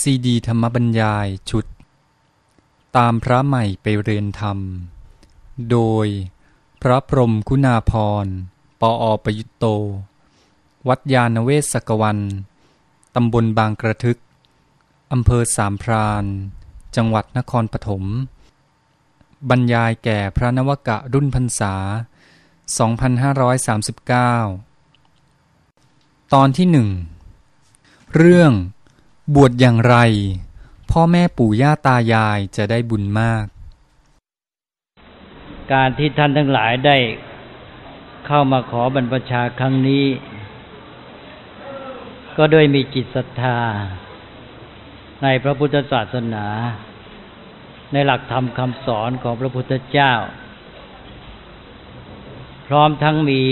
ซีดีธรรมบรรยายชุด ตามพระใหม่ไปเรียนธรรม โดยพระพรมคุณาพร ปออประยุตโต วัดยาณเวศกวัน ตำบลบางกระทึก อำเภอสามพรานจังหวัดนครปฐม บรรยายแก่พระนวกะรุ่นพรรษา 2539 ตอนที่หนึ่ง เรื่อง บวชอย่างไร พ่อแม่ปู่ย่าตายายจะได้บุญมาก การที่ท่านทั้งหลายได้เข้ามาขอบรรพชาครั้งนี้ ก็ด้วยมีจิตศรัทธา ในพระพุทธศาสนา ในหลักธรรมคำสอนของพระพุทธเจ้า พร้อมทั้งมี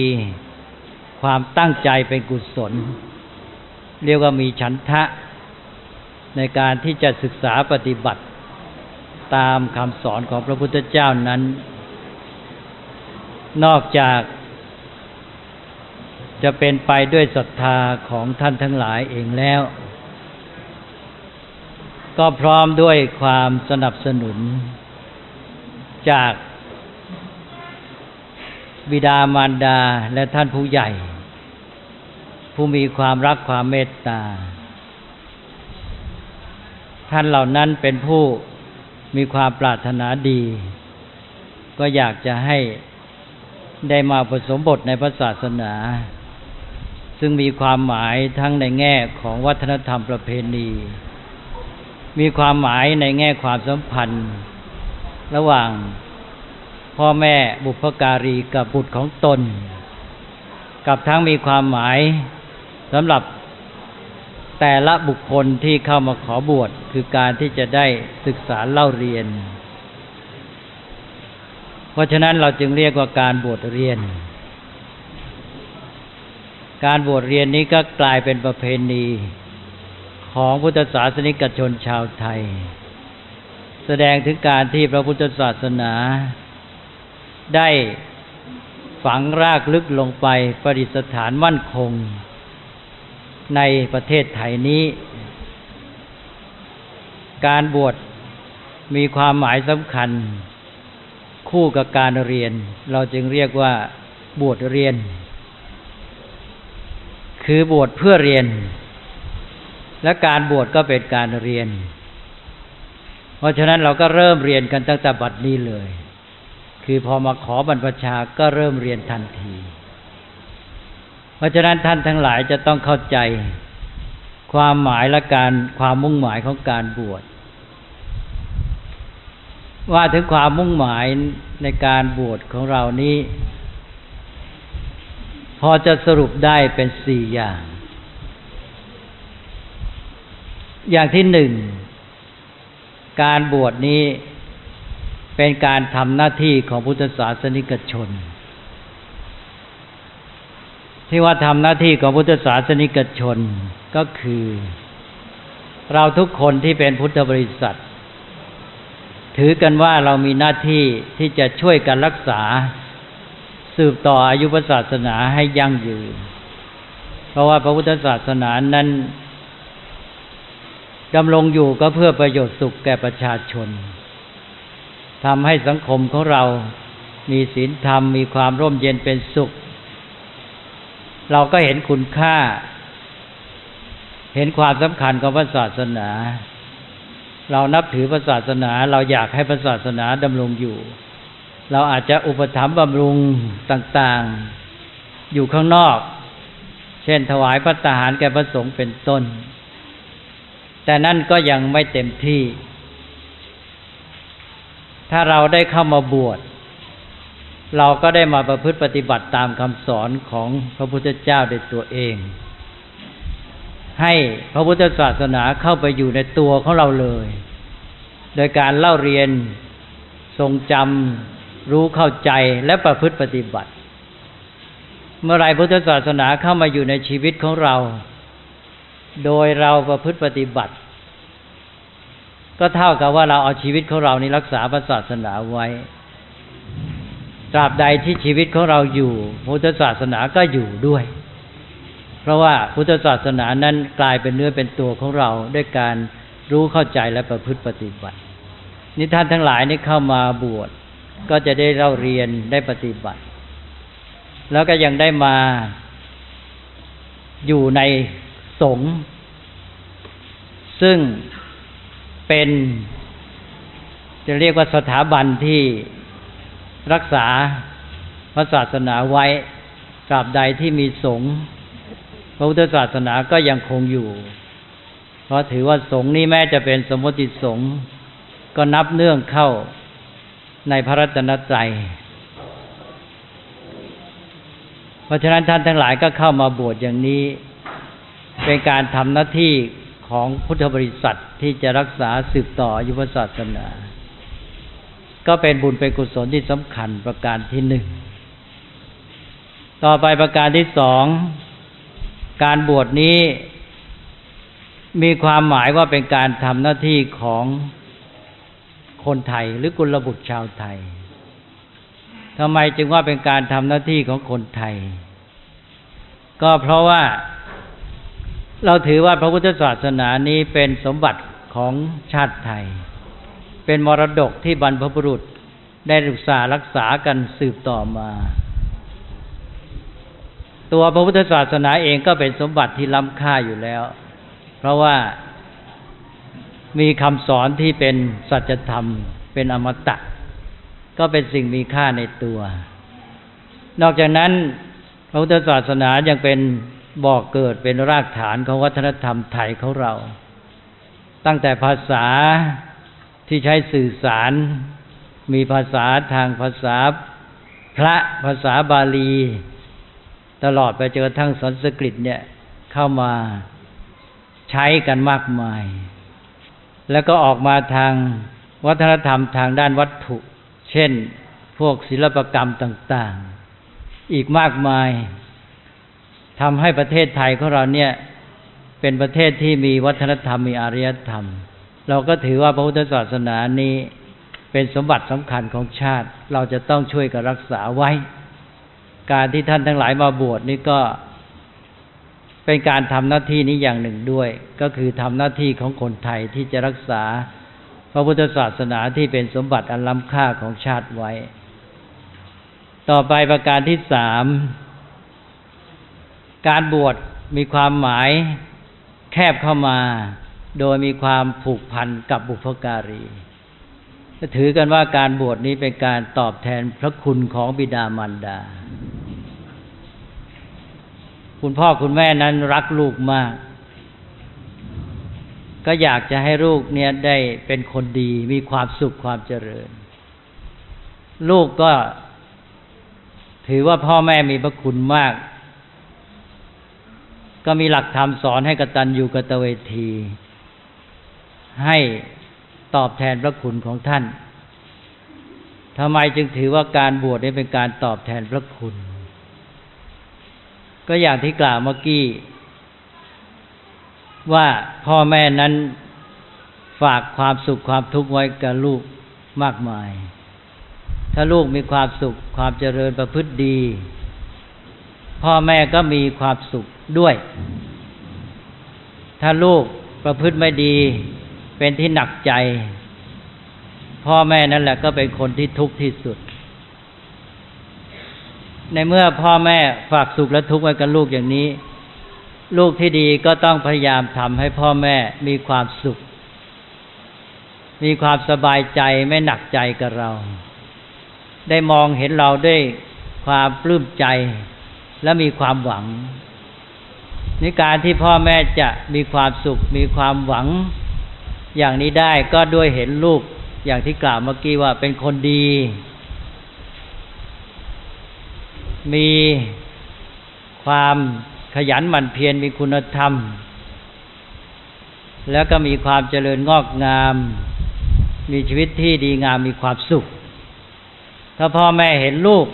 ความตั้งใจเป็นกุศล เรียกว่ามีฉันทะ ในการที่จะศึกษาปฏิบัติตามคำสอนของพระพุทธเจ้านั้น นอกจาก จะเป็นไปด้วยศรัทธาของท่านทั้งหลายเองแล้ว ก็พร้อมด้วยความสนับสนุน จากบิดามารดาและท่านผู้ใหญ่ ผู้มีความรักความเมตตา ท่านเหล่านั้นเป็นผู้มีความปรารถนาดี ก็อยากจะให้ได้มาผสมบทในพระศาสนา ซึ่งมีความหมายทั้งในแง่ของวัฒนธรรมประเพณี มีความหมายในแง่ความสัมพันธ์ ระหว่างพ่อแม่บุพการีกับบุตรของตน กับทั้งมีความหมายสำหรับ แต่ละบุคคลที่เข้ามาขอบวชคือการที่จะได้ศึกษาเล่าเรียน เพราะฉะนั้นเราจึงเรียกว่าการบวชเรียน การบวชเรียนนี้ก็กลายเป็นประเพณีของพุทธศาสนิกชนชาวไทย แสดงถึงการที่พระพุทธศาสนา ได้ฝังรากลึกลงไปประดิษฐานมั่นคง ในประเทศไทยนี้ การบวชมีความหมายสำคัญ คู่กับการเรียน เราจึงเรียกว่า บวชเรียน คือบวชเพื่อเรียน และการบวชก็เป็นการเรียน เพราะฉะนั้นเราก็เริ่มเรียนกันตั้งแต่บัดนี้เลย คือพอมาขอบรรพชาก็เริ่มเรียนทันที ราะฉะนั้นท่านทั้งหลายจะต้องเข้าใจ ความหมายและการความมุ่งหมายของการบวชว่าถึงความมุ่งหมายในการบวชของเรานี้ พอจะสรุปได้เป็นสี่อย่าง อย่างที่หนึ่ง การบวชนี้เป็นการทำหน้าที่ของพุทธศาสนิกชน ที่ว่าทำหน้าที่ของพุทธศาสนิกชนก็คือ เราทุกคนที่เป็นพุทธบริษัท ถือกันว่าเรามีหน้าที่ที่จะช่วยกันรักษา สืบต่ออายุพระศาสนาให้ยั่งยืน เพราะว่าพระพุทธศาสนานั้นดำรงอยู่ก็เพื่อประโยชน์สุขแก่ประชาชนทำให้สังคมของเรามีศีลธรรมมีความร่มเย็นเป็นสุข เราก็เห็นคุณค่า เห็นความสำคัญของพระศาสนา เรานับถือพระศาสนา เราอยากให้พระศาสนาดำรงอยู่ เราอาจจะอุปถัมภ์บำรุงต่างๆ อยู่ข้างนอก เช่นถวายพระตาหารแก่พระสงฆ์เป็นต้น แต่นั่นก็ยังไม่เต็มที่ ถ้าเราได้เข้ามาบวช เราก็ได้มาประพฤติปฏิบัติตามคำสอนของพระพุทธเจ้าในตัวเอง ให้พระพุทธศาสนาเข้าไปอยู่ในตัวของเราเลย โดยการเล่าเรียนทรงจำรู้เข้าใจและประพฤติปฏิบัติ เมื่อไรพุทธศาสนาเข้ามาอยู่ในชีวิตของเรา โดยเราประพฤติปฏิบัติ ก็เท่ากับว่าเราเอาชีวิตของเรานี้รักษาพระศาสนาไว้ ตราบใดที่ชีวิตของเราอยู่พุทธศาสนาก็อยู่ด้วย เพราะว่าพุทธศาสนานั้นกลายเป็นเนื้อเป็นตัวของเราด้วยการรู้เข้าใจและประพฤติปฏิบัตินี่ท่านทั้งหลายนี่เข้ามาบวชก็จะได้เล่าเรียนได้ปฏิบัติ แล้วก็ยังได้มาอยู่ในสงฆ์ซึ่งเป็น จะเรียกว่าสถาบันที่ รักษาพระศาสนาไว้ตราบใดที่มีสงฆ์พระพุทธศาสนาก็ยังคงอยู่ เพราะถือว่าสงฆ์นี้แม้จะเป็นสมมติสงฆ์ก็นับเนื่องเข้าในพระรัตนตรัยเพราะฉะนั้นท่านทั้งหลายก็เข้ามาบวชอย่างนี้ เป็นการทำหน้าที่ของพุทธบริษัทที่จะรักษาสืบต่อยุพศาสนา ก็เป็นบุญเป็นกุศลที่สำคัญประการที่หนึ่ง ต่อไปประการที่สอง การบวชนี้มีความหมายว่าเป็นการทำหน้าที่ของคนไทยหรือกุลบุตรชาวไทยทำไมจึงว่าเป็นการทำหน้าที่ของคนไทย ก็เพราะว่าเราถือว่าพระพุทธศาสนานี้เป็นสมบัติของชาติไทย เป็นมรดกที่บรรพบุรุษได้ศึกษารักษากันสืบต่อมา ตัวพระพุทธศาสนาเองก็เป็นสมบัติที่ล้ำค่าอยู่แล้ว เพราะว่ามีคำสอนที่เป็นสัจธรรม เป็นอมตะ ก็เป็นสิ่งมีค่าในตัว นอกจากนั้นพระพุทธศาสนายังเป็นบ่อกเกิดเป็นรากฐานของวัฒนธรรมไทยของเรา ตั้งแต่ภาษา ที่ใช้สื่อสาร มีภาษาทางภาษาพระภาษาบาลี ตลอดไปเจอทั้งสันสกฤตเนี่ยเข้ามาใช้กันมากมาย แล้วก็ออกมาทางวัฒนธรรมทางด้านวัตถุ เช่นพวกศิลปกรรมต่าง ๆ อีกมากมายทำให้ประเทศไทยของเราเนี่ยเป็นประเทศที่มีวัฒนธรรมมีอารยธรรม เราก็ถือว่าพระพุทธศาสนานี้เป็นสมบัติสำคัญของชาติ เราจะต้องช่วยกันรักษาไว้ การที่ท่านทั้งหลายมาบวชนี่ก็เป็นการทำหน้าที่นี้อย่างหนึ่งด้วย ก็คือทำหน้าที่ของคนไทยที่จะรักษา พระพุทธศาสนาที่เป็นสมบัติอันล้ำค่าของชาติไว้ ต่อไปประการที่สามการบวชมีความหมายแคบเข้ามา โดยมีความผูกพันกับบุพการี ถือกันว่าการบวชนี้เป็นการตอบแทนพระคุณของบิดามารดา คุณพ่อคุณแม่นั้นรักลูกมาก ก็อยากจะให้ลูกเนี่ยได้เป็นคนดีมีความสุขความเจริญ ลูกก็ถือว่าพ่อแม่มีพระคุณมาก ก็มีหลักธรรมสอนให้กตัญญูกตเวที ให้ตอบแทนพระคุณของท่านทำไมจึงถือว่าการบวชนี้เป็นการตอบแทนพระคุณ ก็อย่างที่กล่าวเมื่อกี้ ว่าพ่อแม่นั้นฝากความสุขความทุกข์ไว้กับลูกมากมาย ถ้าลูกมีความสุขความเจริญประพฤติดี พ่อแม่ก็มีความสุขด้วย ถ้าลูกประพฤติไม่ดี เป็นที่หนักใจ พ่อแม่นั่นแหละก็เป็นคนที่ทุกข์ที่สุด ในเมื่อพ่อแม่ฝากสุขและทุกข์ไว้กับลูกอย่างนี้ ลูกที่ดีก็ต้องพยายามทำให้พ่อแม่มีความสุข มีความสบายใจไม่หนักใจกับเรา ได้มองเห็นเราด้วยความปลื้มใจและมีความหวังในการที่พ่อแม่จะมีความสุข มีความหวัง อย่างนี้ได้ก็ด้วยเห็นลูกอย่างที่กล่าวเมื่อกี้ว่าเป็นคนดี มีความขยันหมั่นเพียรมีคุณธรรม แล้วก็มีความเจริญงอกงาม มีชีวิตที่ดีงามมีความสุข ถ้าพ่อแม่เห็นลูก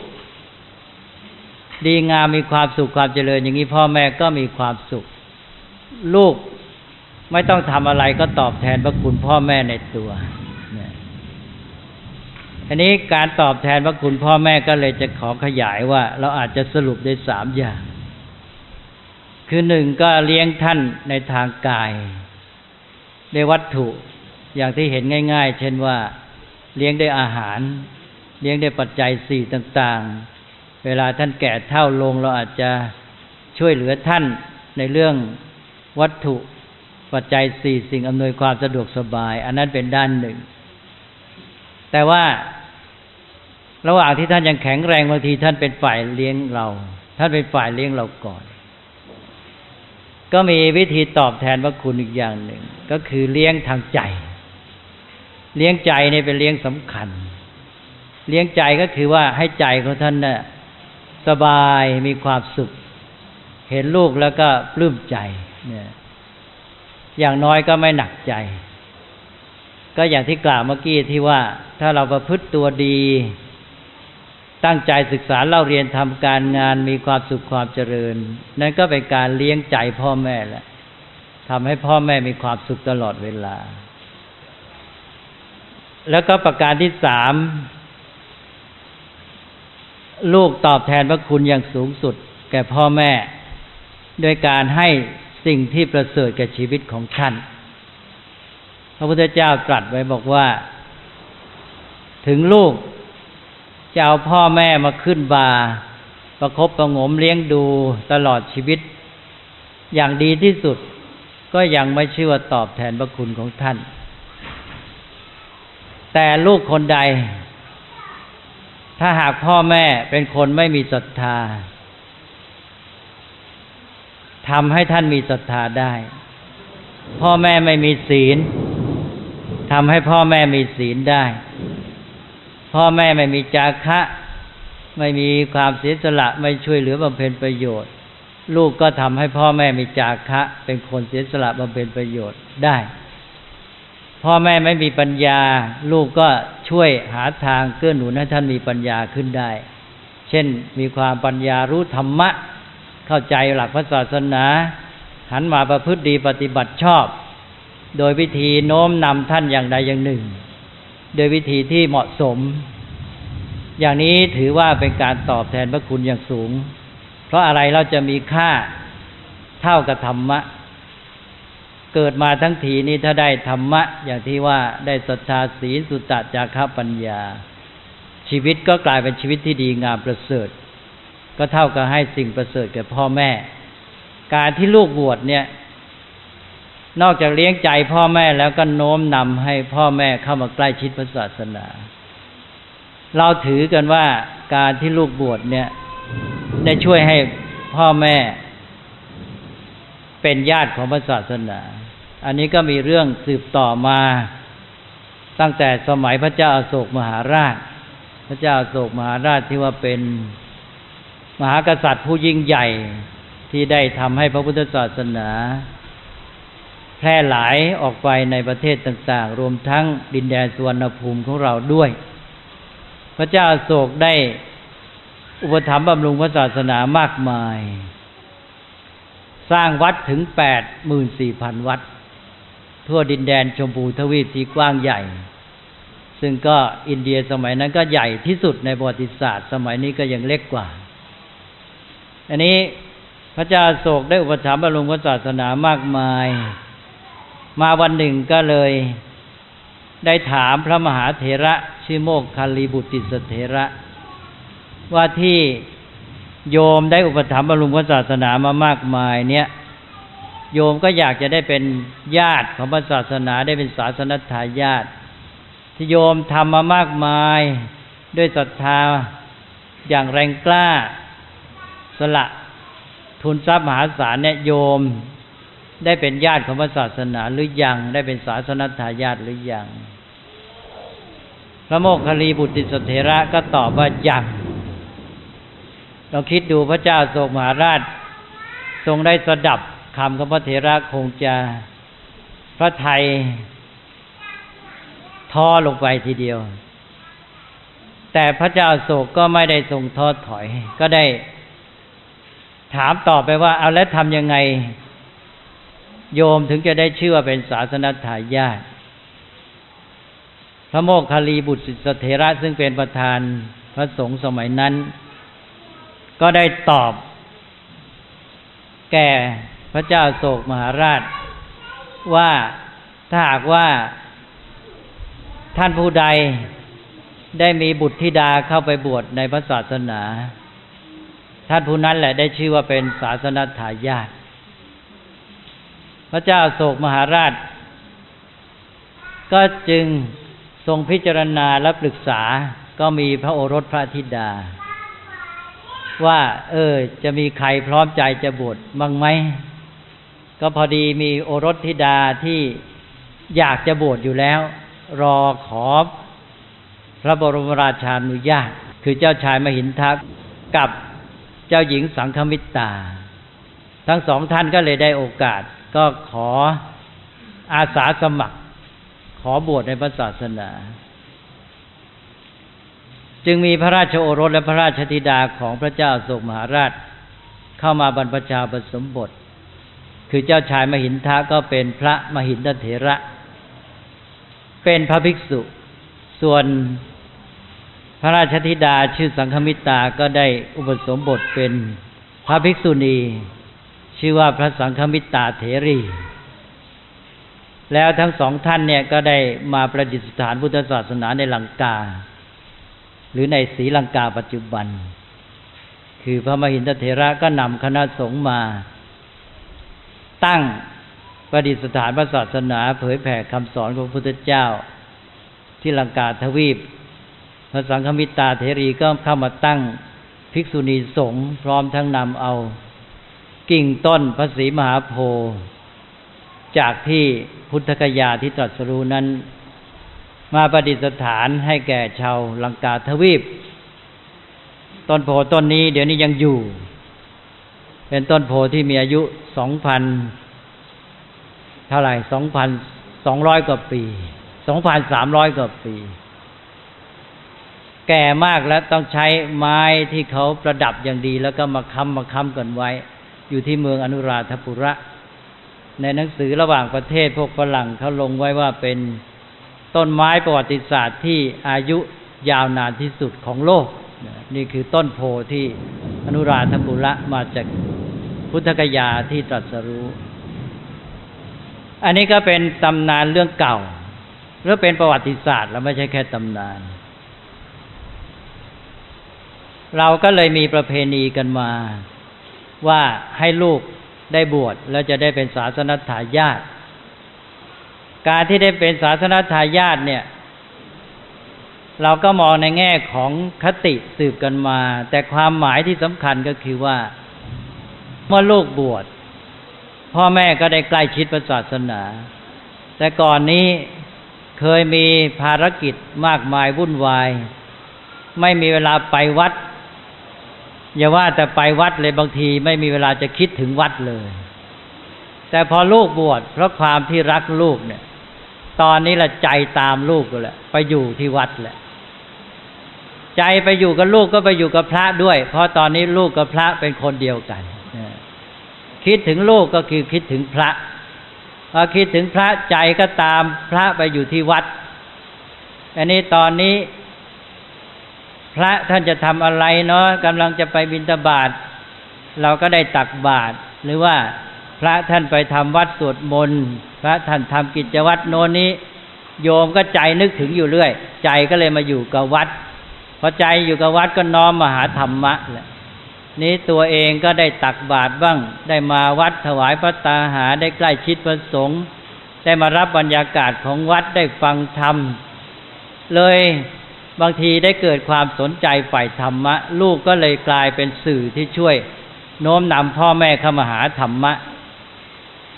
ดีงามมีความสุขความเจริญอย่างนี้พ่อแม่ก็มีความสุข ลูก ไม่ต้องทำอะไรก็ตอบแทนพระคุณพ่อแม่ในตัวอันนี้การตอบแทนพระคุณพ่อแม่ก็เลยจะขอขยายว่า เราอาจจะสรุปได้สามอย่าง คือหนึ่งก็เลี้ยงท่านในทางกายด้วยวัตถุอย่างที่เห็นง่าย ๆ เช่นว่า เลี้ยงด้วยอาหาร เลี้ยงด้วยปัจจัยสี่ต่างๆ เวลาท่านแก่เท่าลงเราอาจจะช่วยเหลือท่านในเรื่องวัตถุ ปัจจัยสี่สิ่งอำนวยความสะดวกสบาย อันนั้นเป็นด้านหนึ่ง แต่ว่าระหว่างที่ท่านยังแข็งแรงบางทีท่านเป็นฝ่ายเลี้ยงเรา ท่านเป็นฝ่ายเลี้ยงเราก่อน ก็มีวิธีตอบแทนพระคุณอีกอย่างหนึ่ง ก็คือเลี้ยงทางใจ เลี้ยงใจนี่เป็นเลี้ยงสำคัญ เลี้ยงใจก็คือว่าให้ใจของท่านน่ะสบายมีความสุข เห็นลูกแล้วก็ปลื้มใจเนี่ย อย่างน้อยก็ไม่หนักใจ ก็อย่างที่กล่าวเมื่อกี้ที่ว่าถ้าเราประพฤติตัวดี ตั้งใจศึกษาเล่าเรียนทำการงานมีความสุขความเจริญ นั่นก็เป็นการเลี้ยงใจพ่อแม่แหละทำให้พ่อแม่มีความสุขตลอดเวลา แล้วก็ประการที่สามลูกตอบแทนพระคุณอย่างสูงสุด แก่พ่อแม่ โดยการให้ สิ่งที่ประเสริฐแก่ชีวิตของท่าน พระพุทธเจ้าตรัสไว้บอกว่า ถึงลูกจะเอาพ่อแม่มาขึ้นบา ประครบประงมเลี้ยงดูตลอดชีวิต อย่างดีที่สุดก็ยังไม่ชื่อว่าตอบแทนพระคุณของท่าน แต่ลูกคนใด ถ้าหากพ่อแม่เป็นคนไม่มีศรัทธา ทำให้ท่านมีศรัทธาได้ พ่อแม่ไม่มีศีลทำให้พ่อแม่มีศีลได้ พ่อแม่ไม่มีจาคะ ไม่มีความเสียสละไม่ช่วยเหลือบำเพ็ญประโยชน์ ลูกก็ทำให้พ่อแม่มีจาคะ เป็นคนเสียสละบำเพ็ญประโยชน์ได้ พ่อแม่ไม่มีปัญญา ลูกก็ช่วยหาทางเกื้อหนุนให้ท่านมีปัญญาขึ้นได้ เช่นมีความปัญญารู้ธรรมะ เข้าใจหลักพระศาสนา หันมาประพฤติดีปฏิบัติชอบ โดยวิธีโน้มนำท่านอย่างใดอย่างหนึ่ง โดยวิธีที่เหมาะสม อย่างนี้ถือว่าเป็นการตอบแทนพระคุณอย่างสูง เพราะอะไรเราจะมีค่าเท่ากับธรรมะ เกิดมาทั้งทีนี้ถ้าได้ธรรมะ อย่างที่ว่าได้ศรัทธาศีลสุตตะจาระปัญญา ชีวิตก็กลายเป็นชีวิตที่ดีงามประเสริฐ ก็เท่ากับให้สิ่งประเสริฐแก่พ่อแม่ การที่ลูกบวชเนี่ย นอกจากเลี้ยงใจพ่อแม่แล้วก็โน้มนำให้พ่อแม่เข้ามาใกล้ชิดพระศาสนา เราถือกันว่าการที่ลูกบวชเนี่ย ได้ช่วยให้พ่อแม่ เป็นญาติของพระศาสนา อันนี้ก็มีเรื่องสืบต่อมาตั้งแต่สมัยพระเจ้าอาโศกมหาราช พระเจ้าอาโศกมหาราชที่ว่าเป็น มหากษัตริย์ผู้ยิ่งใหญ่ที่ได้ทำให้พระพุทธศาสนา แพร่หลายออกไปในประเทศต่างๆ รวมทั้งดินแดนสวนภูมิของเราด้วย พระเจ้าโศกได้อุปถัมภ์บำรุงพระศาสนามากมาย สร้างวัดถึงแปดหมื่นสี่พันวัด ทั่วดินแดนชมพูทวีปที่กว้างใหญ่ ซึ่งก็อินเดียสมัยนั้นก็ใหญ่ที่สุดในประวัติศาสตร์ สมัยนี้ก็ยังเล็กกว่า อันนี้พระเจ้าโศกได้อุปถัมภ์บรมพระศาสนามากมาย มาวันหนึ่งก็เลย ได้ถามพระมหาเถระชื่อโมกคาลีบุติสเถระ ว่าที่โยมได้อุปถัมภ์บรมพระศาสนามามากมาย เนี่ย โยมก็อยากจะได้เป็นญาติของพระศาสนาได้เป็นศาสนทายาทที่โยมทำมามากมาย ด้วยศรัทธาอย่างแรงกล้า สละทุนทรัพย์มหาศาลเนี่ยโยมได้เป็นญาติของพระศาสนาหรือยัง ได้เป็นศาสนทายาทหรือยัง พระโมคคัลลีบุตริสเถระก็ตอบว่ายังเราคิดดูพระเจ้าโศกมหาราช ทรงได้สดับคำของพระเถระคงจะพระไทยท้อลงไปทีเดียว แต่พระเจ้าโศกก็ไม่ได้ทรงท้อถอย ก็ได้ ถามต่อไปว่าเอาแล้วทำยังไง โยมถึงจะได้ชื่อว่าเป็นศาสนทายาทพระโมคคัลลีบุตรสเถระซึ่งเป็นประธานพระสงฆ์สมัยนั้น ก็ได้ตอบ แก่พระเจ้าโศกมหาราช ว่าถ้าหากว่าท่านผู้ใดได้มีบุตรธิดาเข้าไปบวชในพระศาสนา ท่านผู้นั้นแหละได้ชื่อว่าเป็นศาสนทายาทพระเจ้าโศกมหาราช ก็จึงทรงพิจารณาและปรึกษาก็มีพระโอรสพระธิดา ว่า เออ จะมีใครพร้อมใจจะบวชบ้างไหม ก็พอดีมีโอรสธิดาที่อยากจะบวชอยู่แล้ว รอขอพระบรมราชานุญาตคือเจ้าชายมหินทักกับ เจ้าหญิงสังคมิตา ทั้งสองท่านก็เลยได้โอกาส ก็ขออาสาสมัคร ขอบวชในพระศาสนา จึงมีพระราชโอรสและพระราชธิดาของพระเจ้าโศกมหาราช เข้ามาบรรพชาผสมบท คือเจ้าชายมหินทะก็เป็นพระมหินทเถระ เป็นพระภิกษุ ส่วน พระราชธิดาชื่อสังฆมิตาก็ได้อุปสมบทเป็นพระภิกษุณี ชื่อว่าพระสังฆมิตาเถรี แล้วทั้งสองท่านเนี่ยก็ได้มาประดิษฐานพุทธศาสนาในลังกา หรือในศรีลังกาปัจจุบัน คือพระมหินทเถระก็นำคณะสงฆ์มา ตั้งประดิษฐานพระศาสนา เผยแผ่คำสอนของพระพุทธเจ้า ที่ลังกาทวีป พระสังฆมิตาเทรีก็เข้ามาตั้งภิกษุณีสงฆ์พร้อมทั้งนำเอา กิ่งต้นพระศรีมหาโพธิ์จากที่พุทธกยาที่ตรัสรู้นั้น มาประดิษฐานให้แก่ชาวลังกาทวีป ต้นโพต้นนี้เดี๋ยวนี้ยังอยู่ เป็นต้นโพที่มีอายุสองพันเท่าไหร่สองพันสองร้อยกว่าปีสองพันสามร้อยกว่าปี แก่มากแล้วต้องใช้ไม้ที่เขาประดับอย่างดี แล้วก็มาค้ำมาค้ำกันไว้ อยู่ที่เมืองอนุราธปุระ ในหนังสือระหว่างประเทศพวกฝรั่งเขาลงไว้ว่าเป็นต้นไม้ประวัติศาสตร์ที่อายุยาวนานที่สุดของโลก นี่คือต้นโพที่อนุราธปุระมาจากพุทธกยาที่ตรัสรู้ อันนี้ก็เป็นตำนานเรื่องเก่าหรือเป็นประวัติศาสตร์ แล้วไม่ใช่แค่ตำนาน เราก็เลยมีประเพณีกันมา ว่าให้ลูกได้บวชแล้วจะได้เป็นศาสนทายาทการที่ได้เป็นศาสนทายาทเนี่ย เราก็มองในแง่ของคติสืบกันมา แต่ความหมายที่สำคัญก็คือว่า เมื่อลูกบวชพ่อแม่ก็ได้ใกล้ชิดพระศาสนา แต่ก่อนนี้เคยมีภารกิจมากมายวุ่นวาย ไม่มีเวลาไปวัด อย่าว่าแต่ไปวัดเลยบางทีไม่มีเวลาจะคิดถึงวัดเลย แต่พอลูกบวชเพราะความที่รักลูกเนี่ย ตอนนี้ละใจตามลูกก็แหละ ไปอยู่ที่วัดแหละ ใจไปอยู่กับลูกก็ไปอยู่กับพระด้วย เพราะตอนนี้ลูกกับพระเป็นคนเดียวกันคิดถึงลูกก็คือคิดถึงพระพอคิดถึงพระใจก็ตามพระไปอยู่ที่วัด อันนี้ตอนนี้ พระท่านจะทำอะไรเนาะกำลังจะไปบิณฑบาตเราก็ได้ตักบาตรหรือว่าพระท่านไปทำวัดสวดมนต์พระท่านทำกิจวัตรโน้นนี้ โยมก็ใจนึกถึงอยู่เรื่อย ใจก็เลยมาอยู่กับวัดพอใจอยู่กับวัดก็น้อมมาหาธรรมะแหละนี้ตัวเองก็ได้ตักบาตรบ้าง ได้มาวัดถวายพระตาหาได้ใกล้ชิดพระสงฆ์ได้มารับบรรยากาศของวัดได้ฟังธรรม เลย บางทีได้เกิดความสนใจฝ่ายธรรมะ ลูกก็เลยกลายเป็นสื่อที่ช่วย โน้มนำพ่อแม่เข้ามาหาธรรมะ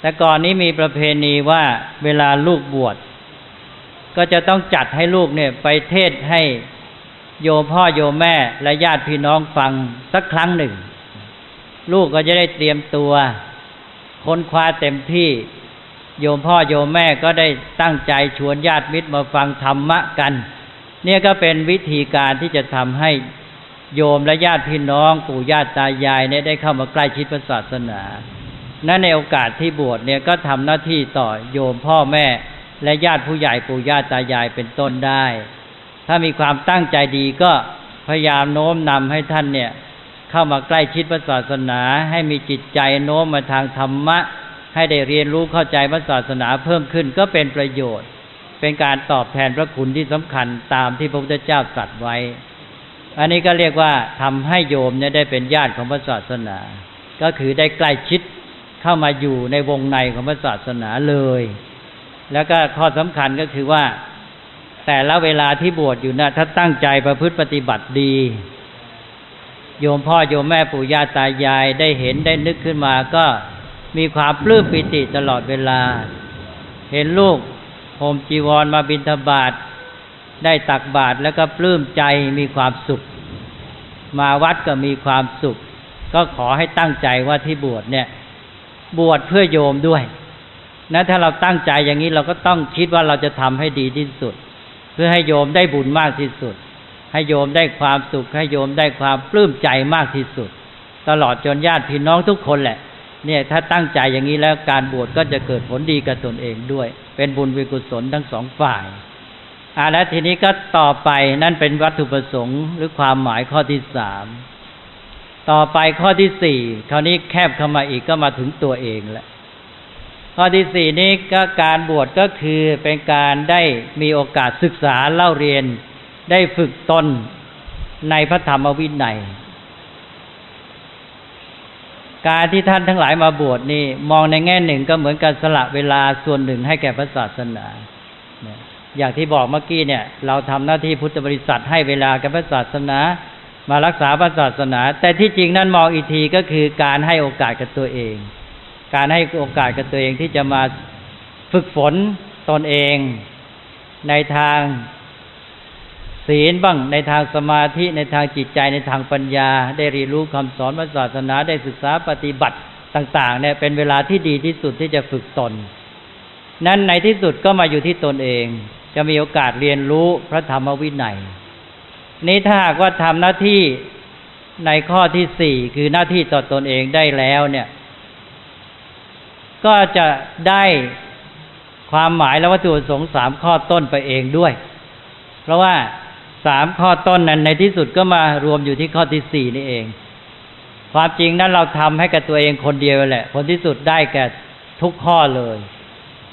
แต่ก่อนนี้มีประเพณีว่าเวลาลูกบวชก็จะต้องจัดให้ลูกเนี่ยไปเทศให้โยมพ่อโยมแม่และญาติพี่น้องฟังสักครั้งหนึ่ง ลูกก็จะได้เตรียมตัวค้นคว้าเต็มที่ โยมพ่อโยมแม่ก็ได้ตั้งใจชวนญาติมิตรมาฟังธรรมะกัน เนี่ยก็เป็นวิธีการที่จะทำให้โยมและญาติพี่น้องปู่ย่าตายายเนี่ยได้เข้ามาใกล้ชิดพระศาสนานั่นในโอกาสที่บวชเนี่ยก็ทำหน้าที่ต่อโยมพ่อแม่ และญาติผู้ใหญ่ปู่ย่าตายายเป็นต้นได้ ถ้ามีความตั้งใจดีก็พยายามโน้มนำให้ท่านเนี่ยเข้ามาใกล้ชิดพระศาสนา ให้มีจิตใจโน้มมาทางธรรมะ ให้ได้เรียนรู้เข้าใจพระศาสนาเพิ่มขึ้นก็เป็นประโยชน์ เป็นการตอบแทนพระคุณที่สำคัญตามที่พระพุทธเจ้าตรัสไว้ อันนี้ก็เรียกว่าทำให้โยมเนี่ยได้เป็นญาติของพระศาสนา ก็คือได้ใกล้ชิดเข้ามาอยู่ในวงในของพระศาสนาเลย แล้วก็ข้อสำคัญก็คือว่า แต่ละเวลาที่บวชอยู่นะถ้าตั้งใจประพฤติปฏิบัติดี โยมพ่อโยมแม่ปู่ย่าตายายได้เห็นได้นึกขึ้นมาก็มีความปลื้มปิติตลอดเวลา เห็นลูก มจีวรมาบิณฑบาตได้ตักบาตรแล้วก็ปลื้มใจมีความสุข มาวัดก็มีความสุข ก็ขอให้ตั้งใจว่าที่บวชเนี่ย บวชเพื่อโยมด้วยนะถ้าเราตั้งใจอย่างนี้เราก็ต้องคิดว่าเราจะทำให้ดีที่สุด เพื่อให้โยมได้บุญมากที่สุด ให้โยมได้ความสุข ให้โยมได้ความปลื้มใจมากที่สุด ตลอดจนญาติพี่น้องทุกคนแหละ เนี่ยถ้าตั้งใจอย่างนี้แล้วการบวชก็จะเกิดผลดีกับตนเองด้วย เป็นบุญวิกุศลทั้งสองฝ่ายอ่าแล้วทีนี้ก็ต่อไปนั่นเป็นวัตถุประสงค์หรือความหมายข้อที่สามต่อไปข้อที่สี่คราวนี้แคบเข้ามาอีกก็มาถึงตัวเองแล้วข้อที่สี่นี้ก็การบวชก็คือเป็นการได้มีโอกาสศึกษาเล่าเรียนได้ฝึกตนในพระธรรมวินัย การที่ท่านทั้งหลายมาบวชนี่ มองในแง่หนึ่งก็เหมือนกันสละเวลาส่วนหนึ่งให้แก่พระศาสนาอย่างที่บอกเมื่อกี้เนี่ย เราทำหน้าที่พุทธบริษัทให้เวลากับพระศาสนา มารักษาพระศาสนา แต่ที่จริงนั้นมองอีกทีก็คือการให้โอกาสกับตัวเอง การให้โอกาสกับตัวเองที่จะมาฝึกฝนตนเอง ในทาง ศีลบ้างในทางสมาธิในทางจิตใจในทางปัญญา ได้เรียนรู้คำสอนพระศาสนาได้ศึกษาปฏิบัติต่างๆเนี่ยเป็นเวลาที่ดีที่สุดที่จะฝึกตน นั้นในที่สุดก็มาอยู่ที่ตนเอง จะมีโอกาสเรียนรู้พระธรรมวินัยนี้ถ้าหากว่าทำหน้าที่ในข้อที่สี่คือหน้าที่ต่อตนเองได้แล้วเนี่ย ก็จะได้ความหมายและวัตถุประสงค์สามข้อต้นไปเองด้วย เพราะว่า สามข้อต้นนั้นในที่สุดก็มารวมอยู่ที่ข้อที่สี่นี่เอง ความจริงนั้นเราทำให้กับตัวเองคนเดียวแหละ ผลที่สุดได้แก่ทุกข้อเลย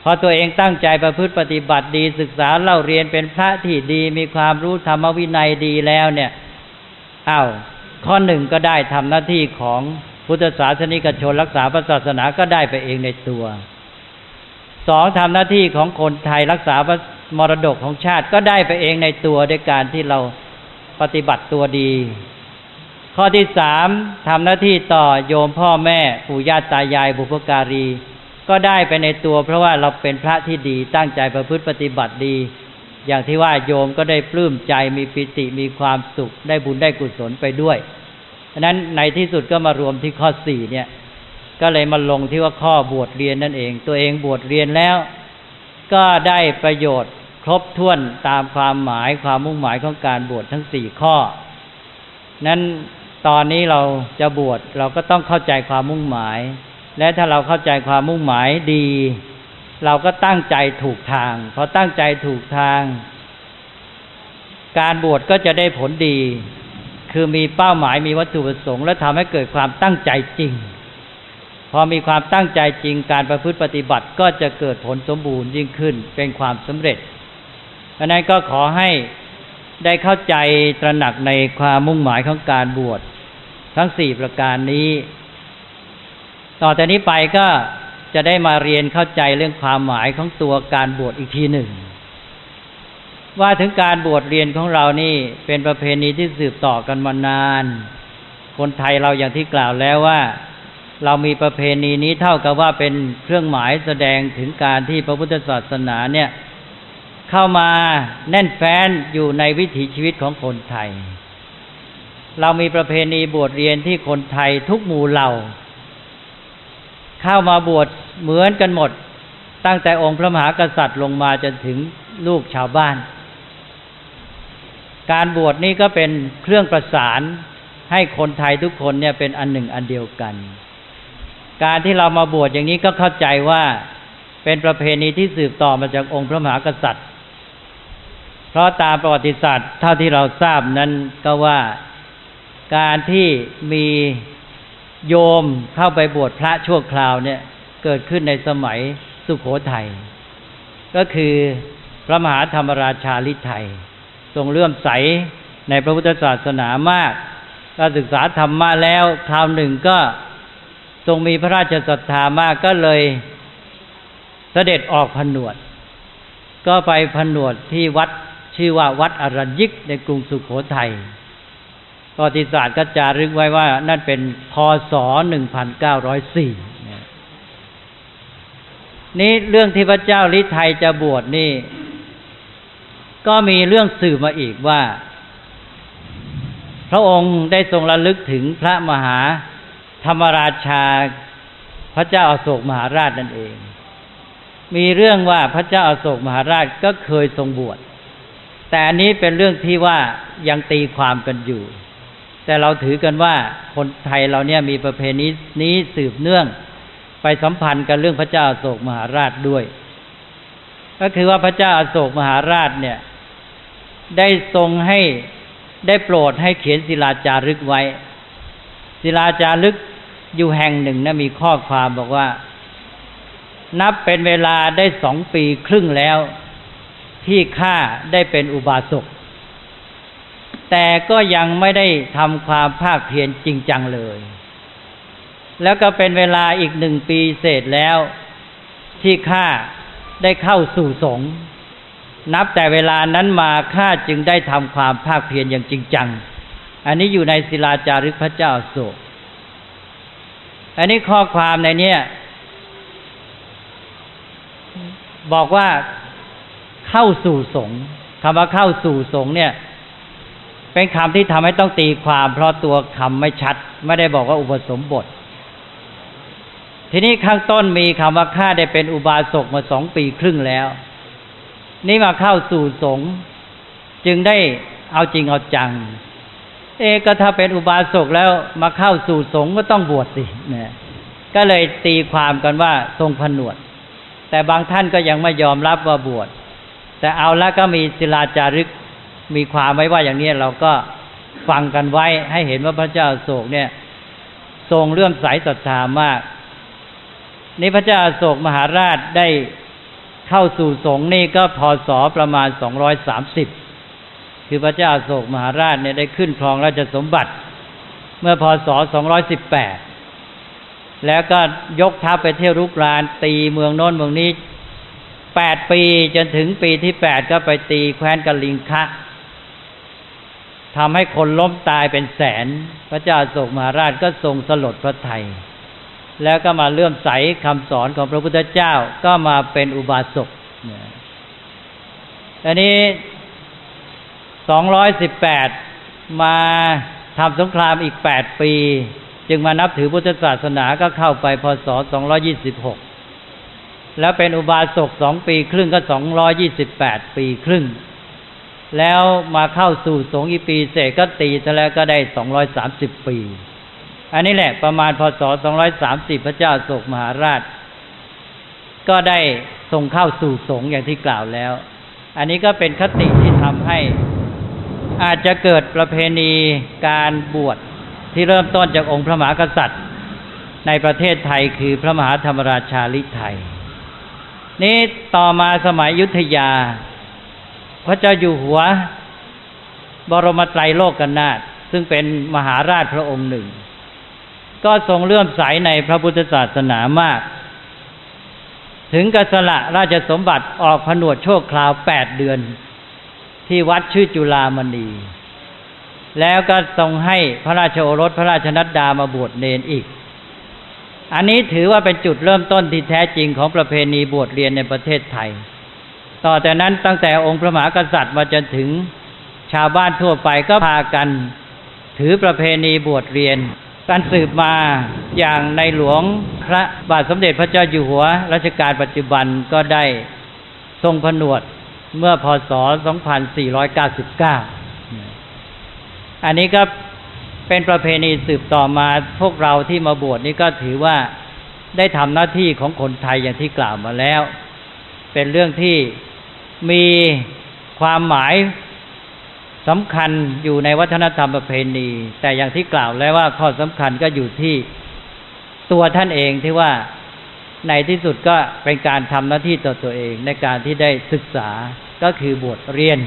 พอตัวเองตั้งใจประพฤติปฏิบัติดีศึกษาเล่าเรียนเป็นพระที่ดี มีความรู้ธรรมวินัยดีแล้วเนี่ยอ้าวข้อหนึ่งก็ได้ทำหน้าที่ของพุทธศาสนิกชนรักษาพระศาสนาก็ได้ไปเองในตัวสองทำหน้าที่ของคนไทยรักษาพระ มรดกของชาติก็ได้ไปเองในตัวด้วยการที่เราปฏิบัติตัวดี ข้อที่สามทำหน้าที่ต่อโยมพ่อแม่ปู่ย่าตายายบุพการี ก็ได้ไปในตัว เพราะว่าเราเป็นพระที่ดีตั้งใจประพฤติปฏิบัติดี อย่างที่ว่าโยมก็ได้ปลื้มใจมีปิติมีความสุข ได้บุญได้กุศลไปด้วยฉะนั้นในที่สุดก็มารวมที่ข้อสี่เนี่ย ก็เลยมาลงที่ว่าข้อบวชเรียนนั่นเอง ตัวเองบวชเรียนแล้ว ก็ได้ประโยชน์ ครบถ้วนตามความหมายความมุ่งหมายของการบวชทั้งสี่ข้อ นั้นตอนนี้เราจะบวชเราก็ต้องเข้าใจความมุ่งหมาย และถ้าเราเข้าใจความมุ่งหมายดี เราก็ตั้งใจถูกทางพอตั้งใจถูกทาง การบวชก็จะได้ผลดี คือมีเป้าหมายมีวัตถุประสงค์ และทำให้เกิดความตั้งใจจริง พอมีความตั้งใจจริงการประพฤติปฏิบัติก็จะเกิดผลสมบูรณ์ยิ่งขึ้นเป็นความสำเร็จ เพราะนั้นก็ขอให้ได้เข้าใจตระหนักในความมุ่งหมายของการบวชทั้งสี่ประการนี้ ต่อแต่นี้ไปก็จะได้มาเรียนเข้าใจเรื่องความหมายของตัวการบวชอีกทีหนึ่ง ว่าถึงการบวชเรียนของเรานี่เป็นประเพณีที่สืบต่อกันมานาน คนไทยเราอย่างที่กล่าวแล้วว่า เรามีประเพณีนี้เท่ากับว่าเป็นเครื่องหมายแสดงถึงการที่พระพุทธศาสนาเนี่ย เข้ามาแน่นแฟ้นอยู่ในวิถีชีวิตของคนไทย เรามีประเพณีบวชเรียนที่คนไทยทุกหมู่เหล่า เข้ามาบวชเหมือนกันหมด ตั้งแต่องค์พระมหากษัตริย์ลงมาจนถึงลูกชาวบ้าน การบวชนี้ก็เป็นเครื่องประสานให้คนไทยทุกคนเนี่ยเป็นอันหนึ่งอันเดียวกัน การที่เรามาบวชอย่างนี้ก็เข้าใจว่าเป็นประเพณีที่สืบต่อมาจากองค์พระมหากษัตริย์ เพราะตามประวัติศาสตร์เท่าที่เราทราบนั้นก็ว่าการที่มีโยมเข้าไปบวชพระชั่วคราวเนี่ยเกิดขึ้นในสมัยสุขโขทัยก็คือพระมหาธรรมราชาลิไทยทรงเลื่อมใสในพระพุทธศาสนามากก็ศึกษาธรรมมาแล้วคราวหนึ่งก็ทรงมีพระราชศรัทธามากก็เลยเสด็จออกผนวด ก็ไปผนวดที่วัด ชื่อว่าวัดอรัญยิกในกรุงสุขโขทัยประวัติศาสตร์ก็จารึกไว้ว่า นั่นเป็นพศ 1904 นี่เรื่องที่พระเจ้าลิไทยจะบวชนี่ ก็มีเรื่องสื่อมาอีกว่า พระองค์ได้ทรงระลึกถึงพระมหาธรรมราชาพระเจ้าอาโศกมหาราชนั่นเอง มีเรื่องว่าพระเจ้าอาโศกมหาราชก็เคยทรงบวช แต่อันนี้เป็นเรื่องที่ว่ายังตีความกันอยู่ แต่เราถือกันว่าคนไทยเราเนี่ยมีประเพณีนี้สืบเนื่อง ไปสัมพันธ์กันเรื่องพระเจ้าอโศกมหาราชด้วย ก็คือว่าพระเจ้าอโศกมหาราชเนี่ย ได้ทรงให้ได้โปรดให้เขียนศิลาจารึกไว้ ศิลาจารึกอยู่แห่งหนึ่งนะมีข้อความบอกว่า นับเป็นเวลาได้สองปีครึ่งแล้ว ที่ข้าได้เป็นอุบาสก แต่ก็ยังไม่ได้ทำความภาคเพียรจริงจังเลย แล้วก็เป็นเวลาอีกหนึ่งปีเศษแล้ว ที่ข้าได้เข้าสู่สงฆ์นับแต่เวลานั้นมาข้าจึงได้ทำความภาคเพียรอย่างจริงจัง อันนี้อยู่ในศิลาจารึกพระเจ้าโศก อันนี้ข้อความในนี้บอกว่า เข้าสู่สงฆ์คำว่าเข้าสู่สงฆ์เนี่ย เป็นคำที่ทำให้ต้องตีความ เพราะตัวคำไม่ชัด ไม่ได้บอกว่าอุปสมบท ทีนี้ข้างต้นมีคำว่าข้าได้เป็นอุบาสกมาสองปีครึ่งแล้ว นี่มาเข้าสู่สงฆ์จึงได้เอาจริงเอาจัง เอก็ถ้าเป็นอุบาสกแล้วมาเข้าสู่สงฆ์ก็ต้องบวชสิเนี่ยก็เลยตีความกันว่าทรงผนวด แต่บางท่านก็ยังไม่ยอมรับว่าบวช แต่เอาแล้วก็มีศิลาจารึกมีความไว้ว่าอย่างนี้เราก็ฟังกันไว้ให้เห็นว่าพระเจ้าโศกเนี่ย ทรงเลื่อมใสศรัทธามากนี่พระเจ้าโศกมหาราชได้เข้าสู่สงฆ์นี่ก็พศประมาณสองร้อยสามสิบคือพระเจ้าโศกมหาราชเนี่ยได้ขึ้นครองราชสมบัติ เมื่อพศสองร้อยสิบแปดแล้วก็ยกทัพไปเที่ยวรุกรานตีเมืองโน้นเมืองนี้ แปดปีจนถึงปีที่แปดก็ไปตีแคว้นกลิงคะทำให้คนล้มตายเป็นแสน พระเจ้าโศกมหาราชก็ทรงสลดพระไทย แล้วก็มาเลื่อมใสคำสอนของพระพุทธเจ้าก็มาเป็นอุบาสกอันนี้สองร้อยสิบแปดมาทำสงครามอีกแปดปี จึงมานับถือพุทธศาสนาก็เข้าไปพศสองร้อยี่สิบหก แล้วเป็นอุบาสกสองปีครึ่งก็สองร้อยี่สิบแปดปีครึ่ง แล้วมาเข้าสู่สงฆ์อีปีเสกก็ตีซะแล้วก็ได้สองร้อยสามสิบปี อันนี้แหละประมาณพศ230พระเจ้าโศกมหาราช ก็ได้ทรงเข้าสู่สงฆ์อย่างที่กล่าวแล้ว อันนี้ก็เป็นคติที่ทำให้อาจจะเกิดประเพณีการบวชที่เริ่มต้นจากองค์พระมหากษัตริย์ ในประเทศไทยคือพระมหาธรรมราชาลิไทย นี้ต่อมาสมัยยุทธยา พระเจ้าอยู่หัว บรมไตรโลกกนาถซึ่งเป็นมหาราชพระองค์หนึ่ง ก็ทรงเลื่อมใสในพระพุทธศาสนามาก ถึงกสละราชสมบัติออกผนวดโชคคราวแปดเดือน ที่วัดชื่อจุลามณี แล้วก็ทรงให้พระราชโอรสพระราชนัดดามาบวชเนนอีก อันนี้ถือว่าเป็นจุดเริ่มต้นที่แท้จริงของประเพณีบวชเรียนในประเทศไทย ต่อแต่นั้นตั้งแต่องค์พระมหากษัตริย์มาจนถึงชาวบ้านทั่วไปก็พากัน ถือประเพณีบวชเรียนการสืบมาอย่างในหลวงพระบาทสมเด็จพระเจ้าอยู่หัวรัชกาลปัจจุบันก็ได้ทรงผนวดเมื่อพศ 2499 อันนี้ก็ เป็นประเพณีสืบต่อมาพวกเราที่มาบวชนี่ก็ถือว่าได้ทำหน้าที่ของคนไทยอย่างที่กล่าวมาแล้ว เป็นเรื่องที่มีความหมายสำคัญอยู่ในวัฒนธรรมประเพณี แต่อย่างที่กล่าวแล้วว่าข้อสำคัญก็อยู่ที่ตัวท่านเองที่ว่าในที่สุดก็เป็นการทำหน้าที่ต่อตัวเองในการที่ได้ศึกษาก็คือบวชเรียน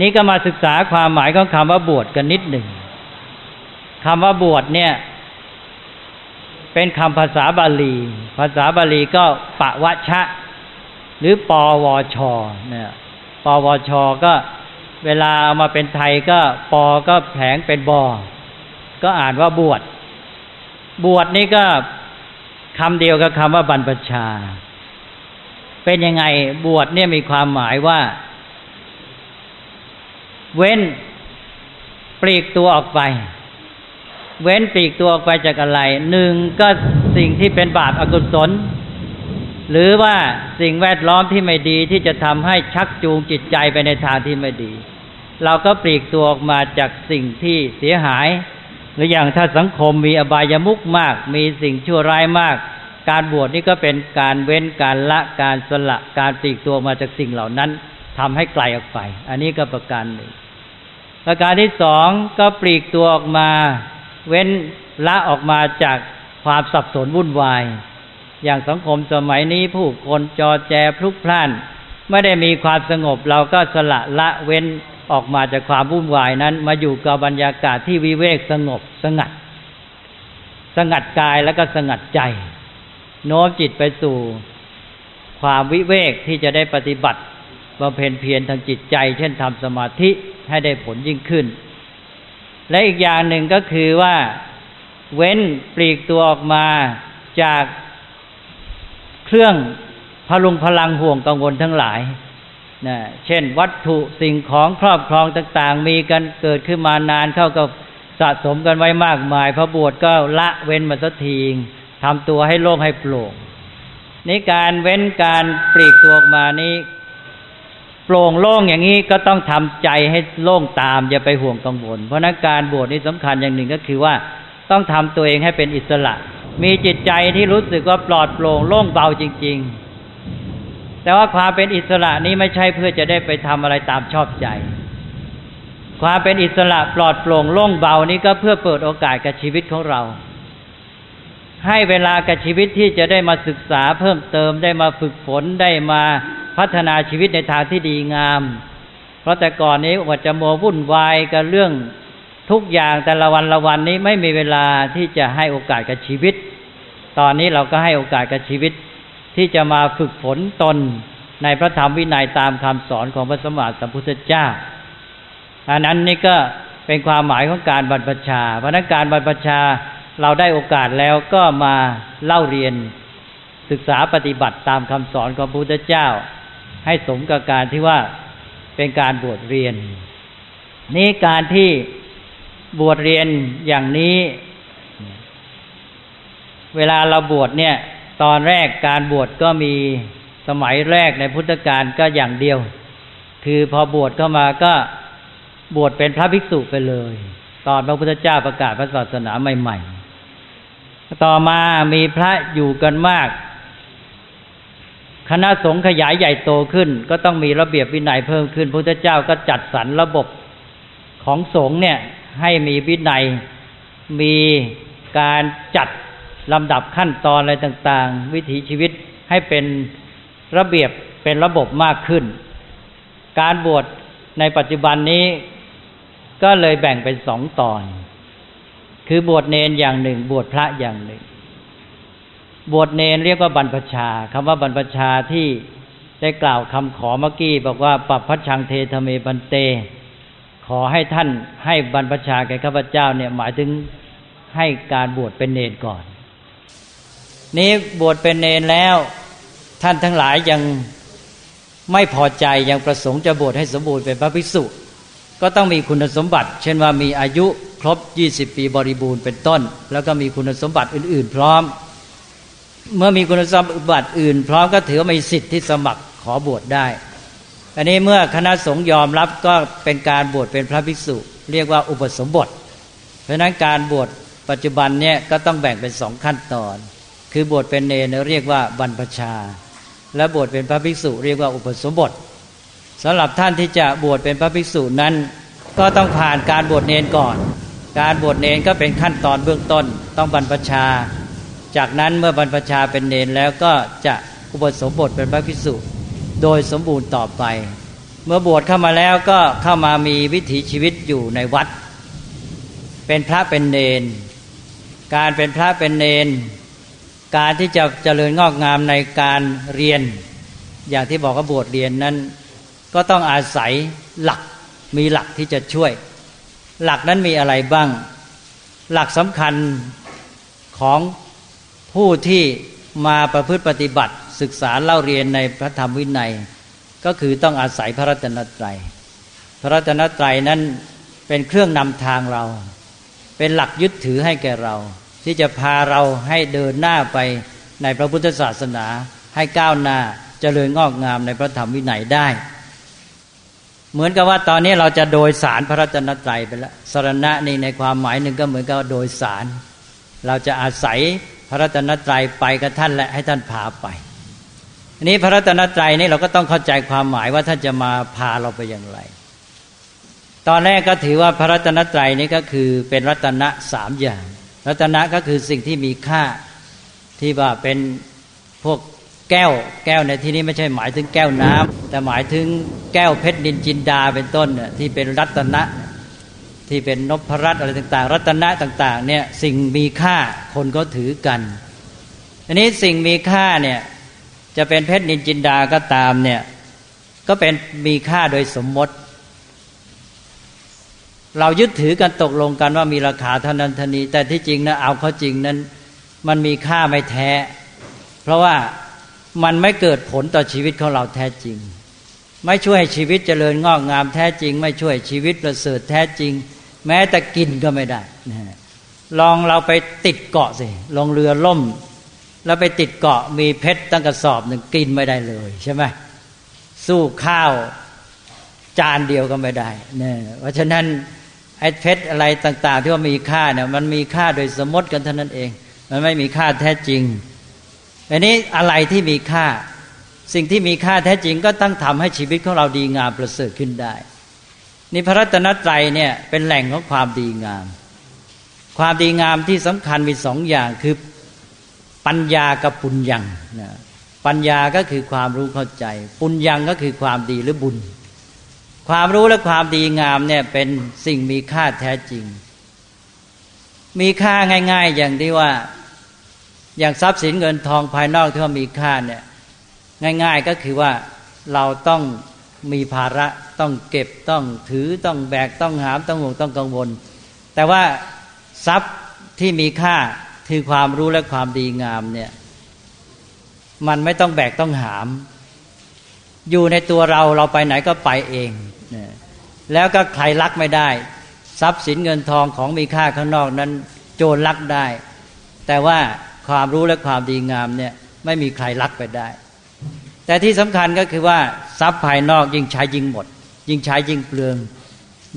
นี้ก็มาศึกษาความหมายของคำว่าบวชกันนิดหนึ่ง คำว่าบวชเนี่ย เป็นคำภาษาบาลี ภาษาบาลีก็ปะวะชะ หรือปวชเนี่ยปวชก็เวลาเอามาเป็นไทยก็ปอก็แผงเป็นบอ ก็อ่านว่าบวช บวชนี่ก็คำเดียวกับคำว่าบรรพชา เป็นยังไงบวชเนี่ยมีความหมายว่า เว้นปลีกตัวออกไป เว้นปลีกตัวออกไปจากอะไรหนึ่งก็สิ่งที่เป็นบาปอากุศล หรือว่าสิ่งแวดล้อมที่ไม่ดีที่จะทำให้ชักจูงจิตใจไปในทางที่ไม่ดี เราก็ปลีกตัวออกมาจากสิ่งที่เสียหาย หรืออย่างถ้าสังคมมีอบายามุกมาก มีสิ่งชั่วร้ายมาก การบวชนี่ก็เป็นการเว้นการละการสละการปลีกตัวมาจากสิ่งเหล่านั้นทำให้ไกลออกไป อันนี้ก็ประการหนึ่งประการที่สองก็ปลีกตัวออกมา เว้นละออกมาจากความสับสนวุ่นวาย อย่างสังคมสมัยนี้ผู้คนจอแจพลุกพล่าน ไม่ได้มีความสงบเราก็สละละเว้นออกมาจากความวุ่นวายนั้น มาอยู่กับบรรยากาศที่วิเวกสงบสงัด สงัดกายแล้วก็สงัดใจ โน้มจิตไปสู่ความวิเวกที่จะได้ปฏิบัติบำเพ็ญเพียรทางจิตใจ เช่นทำสมาธิให้ได้ผลยิ่งขึ้น และอีกอย่างหนึ่งก็คือว่าเว้นปลีกตัวออกมาจากเครื่องพลุงพลังห่วงกังวลทั้งหลายนะเช่น วัตถุสิ่งของครอบครองต่าง ๆ มีกันเกิดขึ้นมานานเข้าก็สะสมกันไว้มากมายพระบวชก็ละเว้นมาสักทีทำตัวให้โล่งให้โปร่งในการเว้นการปลีกตัวออกมานี้ โปร่งโล่งอย่างนี้ก็ต้องทำใจให้โล่งตามอย่าไปห่วงกังวลเพราะนั้นการบวชนี่สำคัญอย่างหนึ่งก็คือว่าต้องทำตัวเองให้เป็นอิสระ มีจิตใจที่รู้สึกว่าปลอดโปร่งโล่งเบาจริง ๆ แต่ว่าความเป็นอิสระนี้ไม่ใช่เพื่อจะได้ไปทำอะไรตามชอบใจ ความเป็นอิสระปลอดโปร่งโล่งเบานี้ก็เพื่อเปิดโอกาสกับชีวิตของเรา ให้เวลากับชีวิตที่จะได้มาศึกษาเพิ่มเติมได้มาฝึกฝนได้มา พัฒนาชีวิตในทางที่ดีงาม เพราะแต่ก่อนนี้ว่าจะโมวุ่นวายกับเรื่องทุกอย่างแต่ละวันละวันนี้ไม่มีเวลาที่จะให้โอกาสกับชีวิต ตอนนี้เราก็ให้โอกาสกับชีวิต ที่จะมาฝึกฝนตนในพระธรรมวินัยตามคำสอนของพระสมมาสัมพุทธเจ้า อันนั้นนี่ก็เป็นความหมายของการบรรพชาเพราะนั้นการบรรพชาเราได้โอกาสแล้วก็มาเล่าเรียนศึกษาปฏิบัติตามคำสอนของพระพุทธเจ้า ให้สมกับการที่ว่าเป็นการบวชเรียน นี้การที่บวชเรียนอย่างนี้ เวลาเราบวชเนี่ย ตอนแรกการบวชก็มีสมัยแรกในพุทธกาลก็อย่างเดียว คือพอบวชเข้ามาก็บวชเป็นพระภิกษุไปเลย ตอนพระพุทธเจ้าประกาศพระศาสนาใหม่ ๆ ต่อมามีพระอยู่กันมาก คณะสงฆ์ขยายใหญ่โตขึ้น ก็ต้องมีระเบียบวินัยเพิ่มขึ้นพระพุทธเจ้าก็จัดสรรระบบของสงฆ์เนี่ยให้มีวินัย มีการจัดลำดับขั้นตอนอะไรต่างๆ วิถีชีวิตให้เป็นระเบียบเป็นระบบมากขึ้น การบวชในปัจจุบันนี้ก็เลยแบ่งเป็นสองตอน คือบวชเนนอย่างหนึ่ง บวชพระอย่างหนึ่ง บวชเนนเรียกว่าบรรพชาคำว่าบรรพชาที่ได้กล่าวคำขอเมื่อกี้บอกว่าปับพัชังเทธเมบันเต ขอให้ท่านให้บรรพชาแก่ข้าพเจ้าเนี่ยหมายถึงให้การบวชเป็นเนนก่อน นี้บวชเป็นเนนแล้ว ท่านทั้งหลายยังไม่พอใจยังประสงค์จะบวชให้สมบูรณ์เป็นพระภิกษุ ก็ต้องมีคุณสมบัติ เช่นว่ามีอายุครบ 20 ปีบริบูรณ์เป็นต้น แล้วก็มีคุณสมบัติอื่น ๆ พร้อม เมื่อมีคุณสมบัติอื่น พร้อมก็ถือว่ามีสิทธิ์ที่สมัครขอบวชได้ อันนี้เมื่อคณะสงฆ์ยอมรับก็เป็นการบวชเป็นพระภิกษุ เรียกว่าอุปสมบท เพราะนั้นการบวชปัจจุบันเนี่ยก็ต้องแบ่งเป็นสองขั้นตอน คือบวชเป็นเนรเรียกว่าบรรพชา และบวชเป็นพระภิกษุเรียกว่าอุปสมบทสำหรับท่านที่จะบวชเป็นพระภิกษุนั้น ก็ต้องผ่านการบวชเนรก่อน การบวชเนรก็เป็นขั้นตอนเบื้องต้น ต้องบรรพชา จากนั้นเมื่อบรรพชาเป็นเนนแล้วก็จะอุปสมบทเป็นพระภิกษุโดยสมบูรณ์ต่อไป เมื่อบวชเข้ามาแล้วก็เข้ามามีวิถีชีวิตอยู่ในวัด เป็นพระเป็นเนน การเป็นพระเป็นเนน การที่จะเจริญงอกงามในการเรียน อย่างที่บอกว่าบวชเรียนนั้น ก็ต้องอาศัยหลักมีหลักที่จะช่วย หลักนั้นมีอะไรบ้าง หลักสำคัญของ ผู้ที่มาประพฤติปฏิบัติ ศึกษาเล่าเรียนในพระธรรมวินัย ก็คือต้องอาศัยพระรัตนตรัย พระรัตนตรัยนั้นเป็นเครื่องนำทางเรา เป็นหลักยึดถือให้แก่เรา ที่จะพาเราให้เดินหน้าไปในพระพุทธศาสนาให้ก้าวหน้าจเจริญงอกงามในพระธรรมวินัยได้ เหมือนกับว่าตอนนี้เราจะโดยสารพระรัตนตรัยไปแล้วสรณะนี่ในความหมายหนึ่งก็เหมือนกับโดยสาร เราจะอาศัย พระรัตนตรัยไปกับท่านและให้ท่านพาไปอันนี้พระรัตนตรัยนี่เราก็ต้องเข้าใจความหมายว่าท่านจะมาพาเราไปอย่างไร ตอนแรกก็ถือว่าพระรัตนตรัยนี่ก็คือเป็นรัตนะสามอย่าง รัตนะก็คือสิ่งที่มีค่าที่ว่าเป็นพวกแก้วแก้วในที่นี้ไม่ใช่หมายถึงแก้วน้ำแต่หมายถึงแก้วเพชรนินจินดาเป็นต้นเนี่ยที่เป็นรัตนะ ที่เป็นนพรัตอะไรต่าง ๆ รัตนะต่าง ๆ เนี่ยสิ่งมีค่าคนก็ถือกันอันนี้สิ่งมีค่าเนี่ยจะเป็นเพชรนินจินดาก็ตามเนี่ยก็เป็นมีค่าโดยสมมติ เรายึดถือกันตกลงกันว่ามีราคาเท่านั้นเท่านี้ แต่ที่จริงนะเอาเข้าจริงนั้น มันมีค่าไม่แท้ เพราะว่ามันไม่เกิดผลต่อชีวิตของเราแท้จริง ไม่ช่วยชีวิตเจริญงอกงามแท้จริง ไม่ช่วยชีวิตประเสริฐแท้จริง แม้แต่กินก็ไม่ได้ลองเราไปติดเกาะสิลงเรือล่ม แล้วไปติดเกาะมีเพชรตั้งกระสอบหนึ่งกินไม่ได้เลยใช่ไหมสู้ข้าวจานเดียวก็ไม่ได้เนี่ยเพราะฉะนั้นไอ้เพชรอะไรต่าง ๆ ที่ว่ามีค่าเนี่ยมันมีค่าโดยสมมติกันเท่านั้นเอง มันไม่มีค่าแท้จริงอันนี้อะไรที่มีค่า สิ่งที่มีค่าแท้จริงก็ต้องทำให้ชีวิตของเราดีงามประเสริฐขึ้นได้ นี่พระรัตนตรัยเนี่ยเป็นแหล่งของความดีงาม ความดีงามที่สำคัญมีสองอย่างคือปัญญากับปุญญังนะปัญญาก็คือความรู้เข้าใจ ปุญญังก็คือความดีหรือบุญ ความรู้และความดีงามเนี่ยเป็นสิ่งมีค่าแท้จริง มีค่าง่าย ๆ อย่างที่ว่าอย่างทรัพย์สินเงินทองภายนอกที่ว่ามีค่าเนี่ยง่าย ๆ ก็คือว่าเราต้อง มีภาระต้องเก็บต้องถือต้องแบกต้องหามต้องห่วงต้องกังวล แต่ว่าทรัพย์ที่มีค่าคือความรู้และความดีงามเนี่ยมันไม่ต้องแบกต้องหาม อยู่ในตัวเราเราไปไหนก็ไปเอง แล้วก็ใครลักไม่ได้ ทรัพย์สินเงินทองของมีค่าข้างนอกนั้น โจรลักได้ แต่ว่าความรู้และความดีงามเนี่ยไม่มีใครลักไปได้ แต่ที่สำคัญก็คือว่าทรัพย์ภายนอกยิ่งใช้ยิ่งหมด ยิ่งใช้ยิ่งเปลือง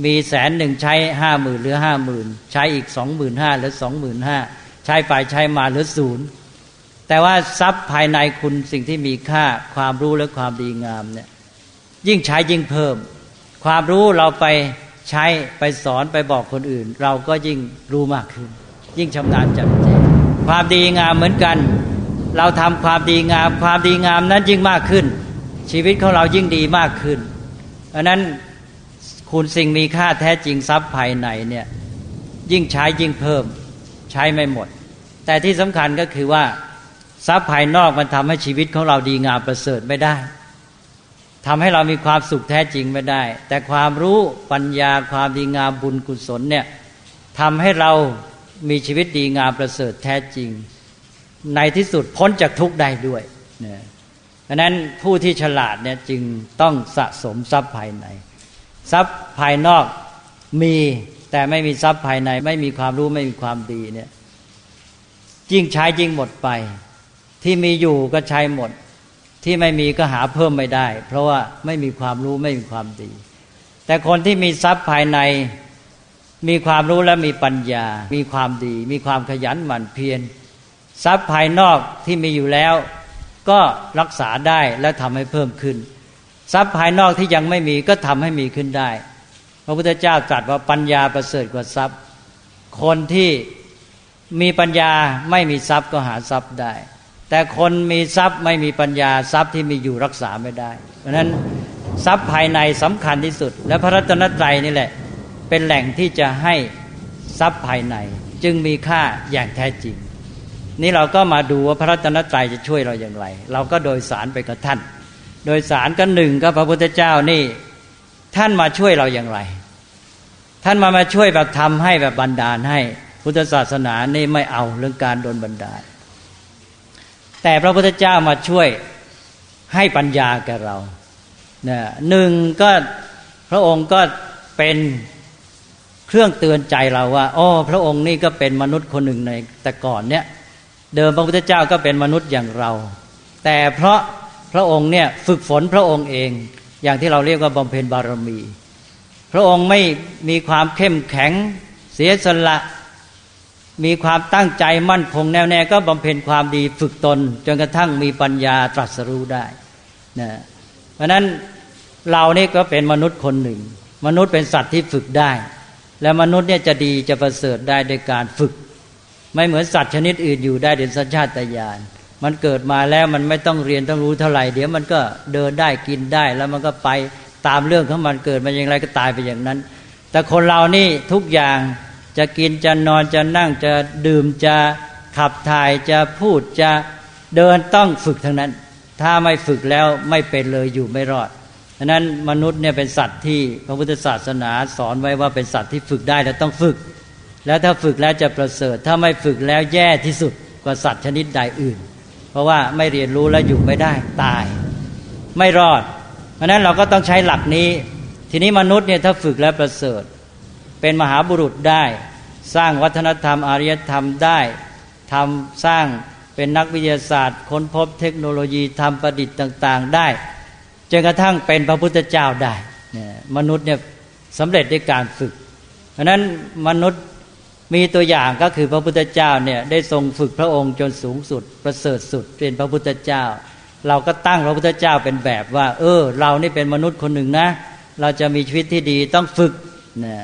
มีแสนหนึ่งใช้ห้าหมื่นหรือห้าหมื่นใช้อีกสองหมื่นห้าหรือสองหมื่นห้าใช้ไปใช้มาหรือศูนย์แต่ว่าทรัพย์ภายในคุณสิ่งที่มีค่าความรู้และความดีงามเนี่ยยิ่งใช้ยิ่งเพิ่ม ความรู้เราไปใช้ไปสอนไปบอกคนอื่น เราก็ยิ่งรู้มากขึ้น ยิ่งชำนาญจัดเจนความดีงามเหมือนกัน เราทำความดีงาม ความดีงามนั้นยิ่งมากขึ้น ชีวิตของเรายิ่งดีมากขึ้นเพราะนั้นคุณสิ่งมีค่าแท้จริงทรัพย์ภายในเนี่ยยิ่งใช้ยิ่งเพิ่มใช้ไม่หมด แต่ที่สำคัญก็คือว่าทรัพย์ภายนอกมันทำให้ชีวิตของเราดีงามประเสริฐไม่ได้ทำให้เรามีความสุขแท้จริงไม่ได้ แต่ความรู้ปัญญาความดีงามบุญกุศลเนี่ยทำให้เรามีชีวิตดีงามประเสริฐแท้จริง ในที่สุดพ้นจากทุกข์ได้ด้วยเนี่ยราะนั้นผู้ที่ฉลาดเนี่ยจึงต้องสะสมทรัพย์ภายใน ทรัพย์ภายนอกมีแต่ไม่มีทรัพย์ภายใน ไม่มีความรู้ไม่มีความดีเนี่ยยิ่งใช้ยิ่งหมดไป ที่มีอยู่ก็ใช้หมด ที่ไม่มีก็หาเพิ่มไม่ได้ เพราะว่าไม่มีความรู้ไม่มีความดี แต่คนที่มีทรัพย์ภายในมีความรู้และมีปัญญา มีความดี มีความขยันหมั่นเพียร ทรัพย์ภายนอกที่มีอยู่แล้ว ก็รักษาได้และทำให้เพิ่มขึ้น ทรัพย์ภายนอกที่ยังไม่มีก็ทำให้มีขึ้นได้ พระพุทธเจ้าตรัสว่าปัญญาประเสริฐกว่าทรัพย์ คนที่มีปัญญาไม่มีทรัพย์ก็หาทรัพย์ได้ แต่คนมีทรัพย์ไม่มีปัญญาทรัพย์ที่มีอยู่รักษาไม่ได้ เพราะนั้นทรัพย์ภายในสำคัญที่สุด และพระรัตนตรัยนี่แหละ เป็นแหล่งที่จะให้ทรัพย์ภายใน จึงมีค่าอย่างแท้จริง นี่เราก็มาดูว่าพระรัตนตรัยจะช่วยเราอย่างไร เราก็โดยสารไปกับท่าน โดยสารก็หนึ่งก็พระพุทธเจ้านี่ ท่านมาช่วยเราอย่างไร ท่านมามาช่วยแบบทำให้แบบบันดาลให้พุทธศาสนานี่ไม่เอาเรื่องการโดนบันดาล แต่พระพุทธเจ้ามาช่วยให้ปัญญาแก่เราเนี่ยหนึ่งก็พระองค์ก็เป็นเครื่องเตือนใจเราว่าอ๋อพระองค์นี่ก็เป็นมนุษย์คนหนึ่งในแต่ก่อนเนี่ย เดิมพระพุทธเจ้าก็เป็นมนุษย์อย่างเรา แต่เพราะพระองค์เนี่ยฝึกฝนพระองค์เอง อย่างที่เราเรียกว่าบำเพ็ญบารมี พระองค์ไม่มีความเข้มแข็งเสียสละ มีความตั้งใจมั่นคงแน่วแน่ก็บำเพ็ญความดีฝึกตน จนกระทั่งมีปัญญาตรัสรู้ได้นะเพราะนั้นเรานี่ก็เป็นมนุษย์คนหนึ่ง มนุษย์เป็นสัตว์ที่ฝึกได้ และมนุษย์เนี่ยจะดีจะประเสริฐได้โดยการฝึก ไม่เหมือนสัตว์ชนิดอื่นอยู่ได้โดยสัญชาตญาณมันเกิดมาแล้วมันไม่ต้องเรียนต้องรู้เท่าไหร่ เดี๋ยวมันก็เดินได้กินได้แล้วมันก็ไปตามเรื่องของมันเกิดมาอย่างไรก็ตายไปอย่างนั้น แต่คนเรานี่ทุกอย่างจะกินจะนอนจะนั่งจะดื่มจะขับถ่ายจะพูดจะเดินต้องฝึกทั้งนั้น ถ้าไม่ฝึกแล้วไม่เป็นเลยอยู่ไม่รอดดังนั้นมนุษย์เนี่ยเป็นสัตว์ที่พระพุทธศาสนาสอนไว้ว่าเป็นสัตว์ที่ฝึกได้และต้องฝึก แล้วถ้าฝึกแล้วจะประเสริฐ ถ้าไม่ฝึกแล้วแย่ที่สุดกว่าสัตว์ชนิดใดอื่น เพราะว่าไม่เรียนรู้แล้วอยู่ไม่ได้ตาย ไม่รอด เพราะนั้นเราก็ต้องใช้หลักนี้ ทีนี้มนุษย์เนี่ยถ้าฝึกแล้วประเสริฐ เป็นมหาบุรุษได้ สร้างวัฒนธรรมอารยธรรมได้ทำสร้างเป็นนักวิทยาศาสตร์ ค้นพบเทคโนโลยีทำประดิษฐ์ต่าง ๆ ได้จนกระทั่งเป็นพระพุทธเจ้าได้มนุษย์เนี่ยสำเร็จด้วยการฝึก เพราะนั้นมนุษย์ มีตัวอย่างก็คือพระพุทธเจ้าเนี่ยได้ทรงฝึกพระองค์จนสูงสุด ประเสริฐสุดเป็นพระพุทธเจ้า เราก็ตั้งพระพุทธเจ้าเป็นแบบว่า เออ เรานี่เป็นมนุษย์คนหนึ่งนะ เราจะมีชีวิตที่ดีต้องฝึกนะ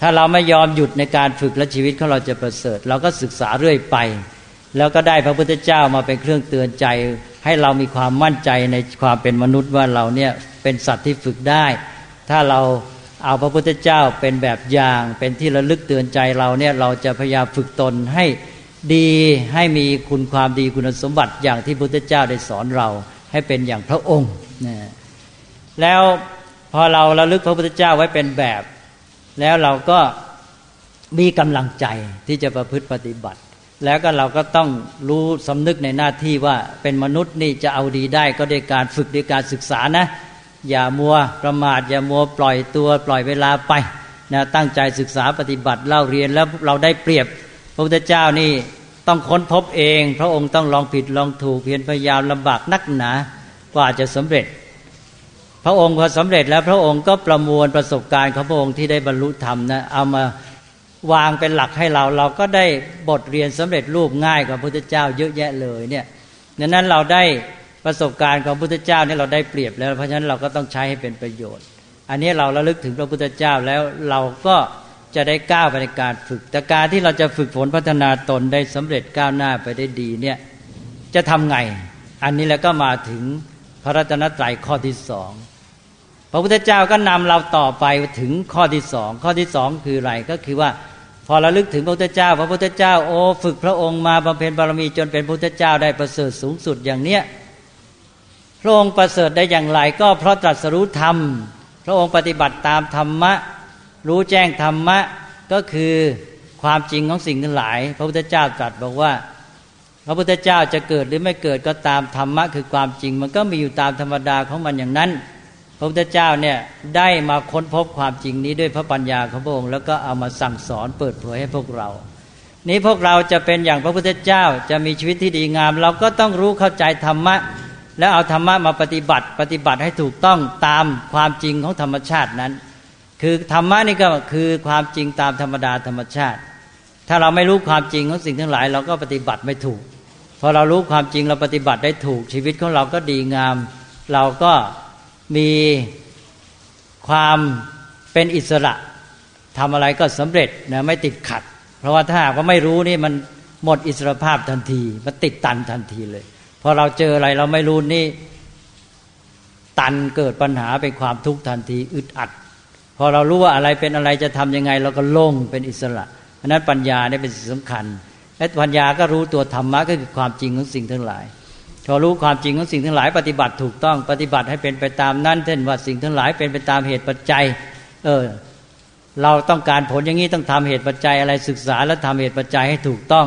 ถ้าเราไม่ยอมหยุดในการฝึกและชีวิตของเราจะประเสริฐ เราก็ศึกษาเรื่อยไป แล้วก็ได้พระพุทธเจ้ามาเป็นเครื่องเตือนใจ ให้เรามีความมั่นใจในความเป็นมนุษย์ว่าเราเนี่ยเป็นสัตว์ที่ฝึกได้ ถ้าเรา เอาพระพุทธเจ้าเป็นแบบอย่างเป็นที่ระลึกเตือนใจเราเนี่ยเราจะพยายามฝึกตนให้ดีให้มีคุณความดีคุณสมบัติอย่างที่พระพุทธเจ้าได้สอนเราให้เป็นอย่างพระองค์นะแล้วพอเราระลึกพระพุทธเจ้าไว้เป็นแบบ แล้วเราก็มีกำลังใจที่จะประพฤติปฏิบัติ แล้วก็เราก็ต้องรู้สำนึกในหน้าที่ว่าเป็นมนุษย์นี่จะเอาดีได้ก็ด้วยการฝึกด้วยการศึกษานะ อย่ามัวประมาทอย่ามัวปล่อยตัวปล่อยเวลาไปนะตั้งใจศึกษาปฏิบัติเล่าเรียนแล้วเราได้เปรียบ พระพุทธเจ้านี่ต้องค้นพบเอง พระองค์ต้องลองผิดลองถูกเพียรพยายามลำบากนักหนากว่าจะสำเร็จ พระองค์พอสำเร็จแล้วพระองค์ก็ประมวลประสบการณ์ของพระองค์ที่ได้บรรลุธรรมนะเอามาวางเป็นหลักให้เราเราก็ได้บทเรียนสำเร็จรูปง่ายกว่าพระพุทธเจ้าเยอะแยะเลยเนี่ยดังนั้นเราได้ ประสบการณ์ของพระพุทธเจ้านี่เราได้เปรียบแล้ว เพราะฉะนั้นเราก็ต้องใช้ให้เป็นประโยชน์ อันนี้เราระลึกถึงพระพุทธเจ้าแล้วเราก็จะได้ก้าวไปในการฝึกแต่การที่เราจะฝึกฝนพัฒนาตนได้สำเร็จก้าวหน้าไปได้ดีเนี่ยจะทำไง อันนี้แล้วก็มาถึงพระรัตนตรัยข้อที่สองพระพุทธเจ้าก็นำเราต่อไปถึงข้อที่สองข้อที่สองคืออะไรก็คือว่าพอเราลึกถึงพระพุทธเจ้า พระพุทธเจ้าโอ้ฝึกพระองค์มาบำเพ็ญบารมีจนเป็นพระพุทธเจ้าได้ประเสริฐสูงสุดอย่างเนี้ย ระองค์ประเสริฐได้อย่างไร ก็เพราะตรัสรู้ธรรม พระองค์ปฏิบัติตามธรรมะ รู้แจ้งธรรมะก็คือความจริงของสิ่งทั้งหลาย พระพุทธเจ้าตรัสบอกว่า พระพุทธเจ้าจะเกิดหรือไม่เกิดก็ตามธรรมะคือความจริง มันก็มีอยู่ตามธรรมดาของมันอย่างนั้น พระพุทธเจ้าเนี่ยได้มาค้นพบความจริงนี้ด้วยพระปัญญาของพระองค์แล้วก็เอามาสั่งสอนเปิดเผยให้พวกเรา นี้พวกเราจะเป็นอย่างพระพุทธเจ้าจะมีชีวิตที่ดีงาม เราก็ต้องรู้เข้าใจธรรมะ แล้วเอาธรรมะมาปฏิบัติ ปฏิบัติให้ถูกต้องตามความจริงของธรรมชาตินั้น คือธรรมะนี่ก็คือความจริงตามธรรมดาธรรมชาติ ถ้าเราไม่รู้ความจริงของสิ่งทั้งหลาย เราก็ปฏิบัติไม่ถูกพอเรารู้ความจริงเราปฏิบัติได้ถูกชีวิตของเราก็ดีงาม เราก็มีความเป็นอิสระทำอะไรก็สำเร็จนะไม่ติดขัด เพราะว่าถ้าหากว่าไม่รู้นี่มันหมดอิสรภาพทันที มันติดตันทันทีเลย อเราเจออะไรเราไม่รู้นี่ ตันเกิดปัญหาเป็นความทุกข์ทันทีอึดอัด พอเรารู้ว่าอะไรเป็นอะไรจะทํำยังไง เราก็โล่งเป็นอิสระอันนั้นปัญญาเนี่ยเป็นสิ่งสำคัญและปัญญาก็รู้ตัวธรรมะก็คือความจริงของสิ่งทั้งหลายพอรู้ความจริงของสิ่งทั้งหลายปฏิบัติถูกต้องปฏิบัติให้เป็นไปตามนั้นเช่นว่าสิ่งทั้งหลายเป็นไปตามเหตุปัจจัย เออ เราต้องการผลอย่างนี้ต้องทำเหตุปัจจัยอะไรศึกษาและทำเหตุปัจจัยให้ถูกต้อง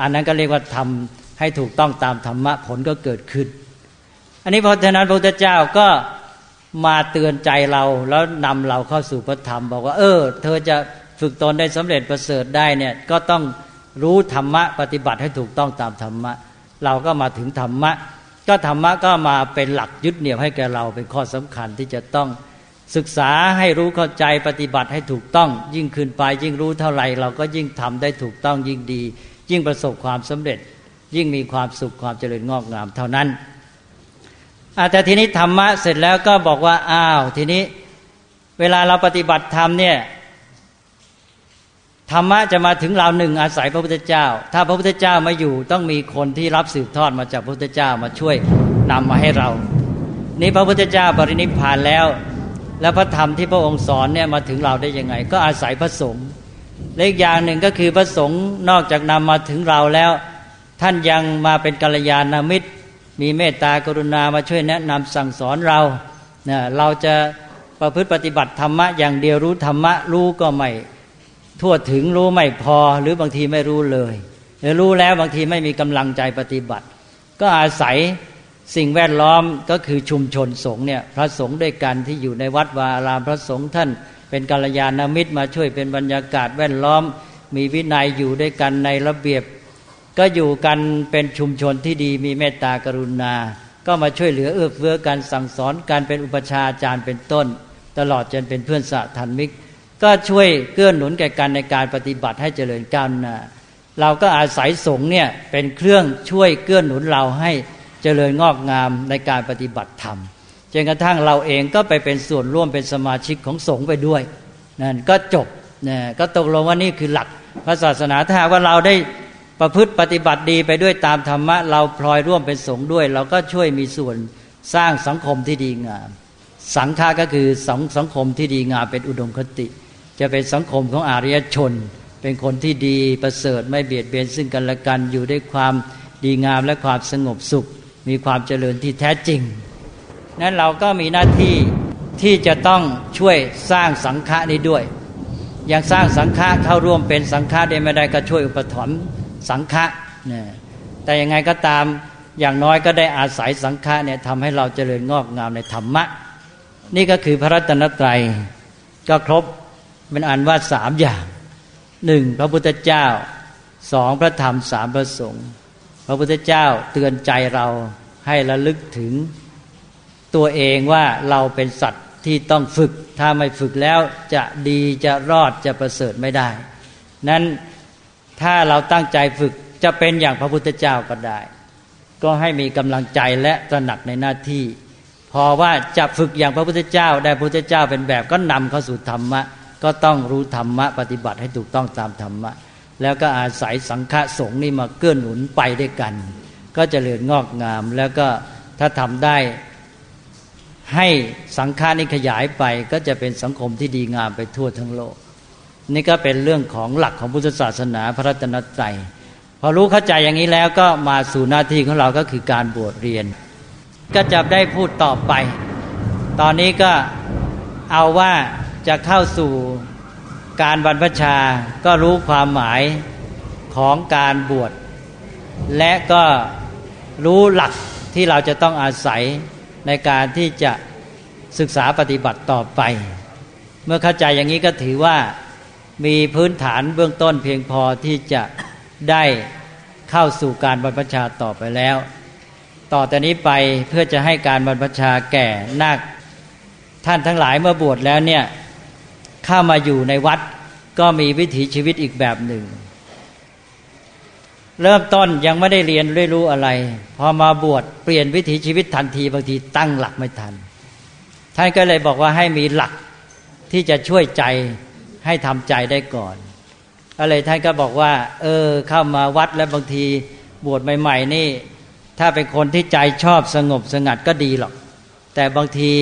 อันนั้นก็เรียกว่าทำ ให้ถูกต้องตามธรรมะผลก็เกิดขึ้น อันนี้เพราะฉะนั้นพระพุทธเจ้าก็มาเตือนใจเราแล้วนำเราเข้าสู่พระธรรม บอกว่า เออ เธอจะฝึกตนได้สำเร็จประเสริฐได้เนี่ยก็ต้องรู้ธรรมะปฏิบัติให้ถูกต้องตามธรรมะ เราก็มาถึงธรรมะ ก็ธรรมะก็มาเป็นหลักยึดเหนี่ยวให้แก่เราเป็นข้อสำคัญที่จะต้องศึกษาให้รู้เข้าใจปฏิบัติให้ถูกต้อง ยิ่งขึ้นไปยิ่งรู้เท่าไหร่เราก็ยิ่งทำได้ถูกต้องยิ่งดี ยิ่งประสบความสำเร็จ ยิ่งมีความสุขความเจริญงอกงามเท่านั้นอาแต่ทีนี้ธรรมะเสร็จแล้วก็บอกว่าอ้าว ทีนี้ เวลาเราปฏิบัติธรรมเนี่ยธรรมะจะมาถึงเราหนึ่งอาศัยพระพุทธเจ้า ถ้าพระพุทธเจ้ามาอยู่ ต้องมีคนที่รับสืบทอดมาจากพระพุทธเจ้ามาช่วยนำมาให้เรา นี่พระพุทธเจ้าปรินิพพานแล้ว แล้วพระธรรมที่พระองค์สอนเนี่ยมาถึงเราได้ยังไง ก็อาศัยพระสงฆ์เล็กอย่างหนึ่งก็คือพระสงฆ์นอกจากนำมาถึงเราแล้ว ท่านยังมาเป็นกัลยาณมิตร มีเมตตากรุณามาช่วยแนะนำสั่งสอนเราเนี่ยเราจะประพฤติปฏิบัติธรรมะอย่างเดียวรู้ธรรมะรู้ก็ไม่ทั่วถึงรู้ไม่พอหรือบางทีไม่รู้เลย หรือรู้แล้วบางทีไม่มีกำลังใจปฏิบัติ ก็อาศัยสิ่งแวดล้อมก็คือชุมชนสงฆ์เนี่ยพระสงฆ์ด้วยกันที่อยู่ในวัดวาอารามพระสงฆ์ท่านเป็นกัลยาณมิตรมาช่วยเป็นบรรยากาศแวดล้อม มีวินัยอยู่ด้วยกันในระเบียบ ก็อยู่กันเป็นชุมชนที่ดีมีเมตตากรุณา ก็มาช่วยเหลือเอื้อเฟื้อการสั่งสอนการเป็นอุปชาอาจารย์เป็นต้น ตลอดจนเป็นเพื่อนสะทันมิก ก็ช่วยเกื้อหนุนแก่กันในการปฏิบัติให้เจริญก้าวหน้าเราก็อาศัยสงฆ์เนี่ยเป็นเครื่องช่วยเกื้อหนุนเราให้เจริญงอกงามในการปฏิบัติธรรมจนกระทั่งเราเองก็ไปเป็นส่วนร่วมเป็นสมาชิกของสงฆ์ไปด้วยนั่นก็จบนะก็ตกลงว่านี่คือหลักพระศาสนาถ้าว่าเราได้ ประพฤติปฏิบัติดีไปด้วยตามธรรมะ เราพลอยร่วมเป็นสงฆ์ด้วย เราก็ช่วยมีส่วนสร้างสังคมที่ดีงาม สังฆาก็คือสังสังคมที่ดีงามเป็นอุดมคติ จะเป็นสังคมของอารยชน เป็นคนที่ดีประเสริฐไม่เบียดเบียนซึ่งกันและกันอยู่ด้วยความดีงามและความสงบสุข มีความเจริญที่แท้จริง นั้นเราก็มีหน้าที่ที่จะต้องช่วยสร้างสังฆะนี้ด้วย อย่างสร้างสังฆะเข้าร่วมเป็นสังฆะได้ไม่ได้ก็ช่วยอุปถัมภ์ สังฆะเนี่ยแต่ยังไงก็ตามอย่างน้อยก็ได้อาศัยสังฆะเนี่ยทำให้เราเจริญงอกงามในธรรมะ นี่ก็คือพระรัตนตรัยก็ครบเป็นอันว่าสามอย่างหนึ่งพระพุทธเจ้าสองพระธรรมสามพระสงฆ์พระพุทธเจ้าเตือนใจเราให้ระลึกถึงตัวเองว่าเราเป็นสัตว์ที่ต้องฝึก ถ้าไม่ฝึกแล้วจะดีจะรอดจะประเสริฐไม่ได้ นั้น ถ้าเราตั้งใจฝึกจะเป็นอย่างพระพุทธเจ้าก็ได้ ก็ให้มีกำลังใจและตระหนักในหน้าที่ พอว่าจะฝึกอย่างพระพุทธเจ้าได้พระพุทธเจ้าเป็นแบบก็นำเข้าสู่ธรรมะ ก็ต้องรู้ธรรมะ ปฏิบัติให้ถูกต้องตามธรรมะ แล้วก็อาศัยสังฆสงฆ์นี่มาเกื้อหนุนไปด้วยกัน ก็จเจริญงอกงาม แล้วก็ถ้าทำได้ให้สังฆานี้ขยายไปก็จะเป็นสังคมที่ดีงามไปทั่วทั้งโลก นี่ก็เป็นเรื่องของหลักของพุทธศาสนาพระรัตนตรัยพอรู้เข้าใจอย่างนี้แล้วก็มาสู่หน้าที่ของเราก็คือการบวชเรียน ก็จะได้พูดต่อไป ตอนนี้ก็เอาว่าจะเข้าสู่การบรรพชาก็รู้ความหมายของการบวชและก็รู้หลักที่เราจะต้องอาศัยในการที่จะศึกษาปฏิบัติต่อไป เมื่อเข้าใจอย่างนี้ก็ถือว่า มีพื้นฐานเบื้องต้นเพียงพอที่จะได้เข้าสู่การบรรพชาต่อไปแล้ว ต่อแต่นี้ไปเพื่อจะให้การบรรพชาแก่นักท่านทั้งหลายเมื่อบวชแล้วเนี่ยเข้ามาอยู่ในวัดก็มีวิถีชีวิตอีกแบบหนึ่ง เริ่มต้นยังไม่ได้เรียนเรียรู้อะไร พอมาบวชเปลี่ยนวิถีชีวิตทันทีบางทีตั้งหลักไม่ทัน ท่านก็เลยบอกว่าให้มีหลักที่จะช่วยใจ ให้ทำใจได้ก่อนอะไรท่านก็บอกว่า เออ เข้ามาวัดแล้วบางทีบวชใหม่ๆนี่ ถ้าเป็นคนที่ใจชอบสงบสงัดก็ดีหรอก แต่บางที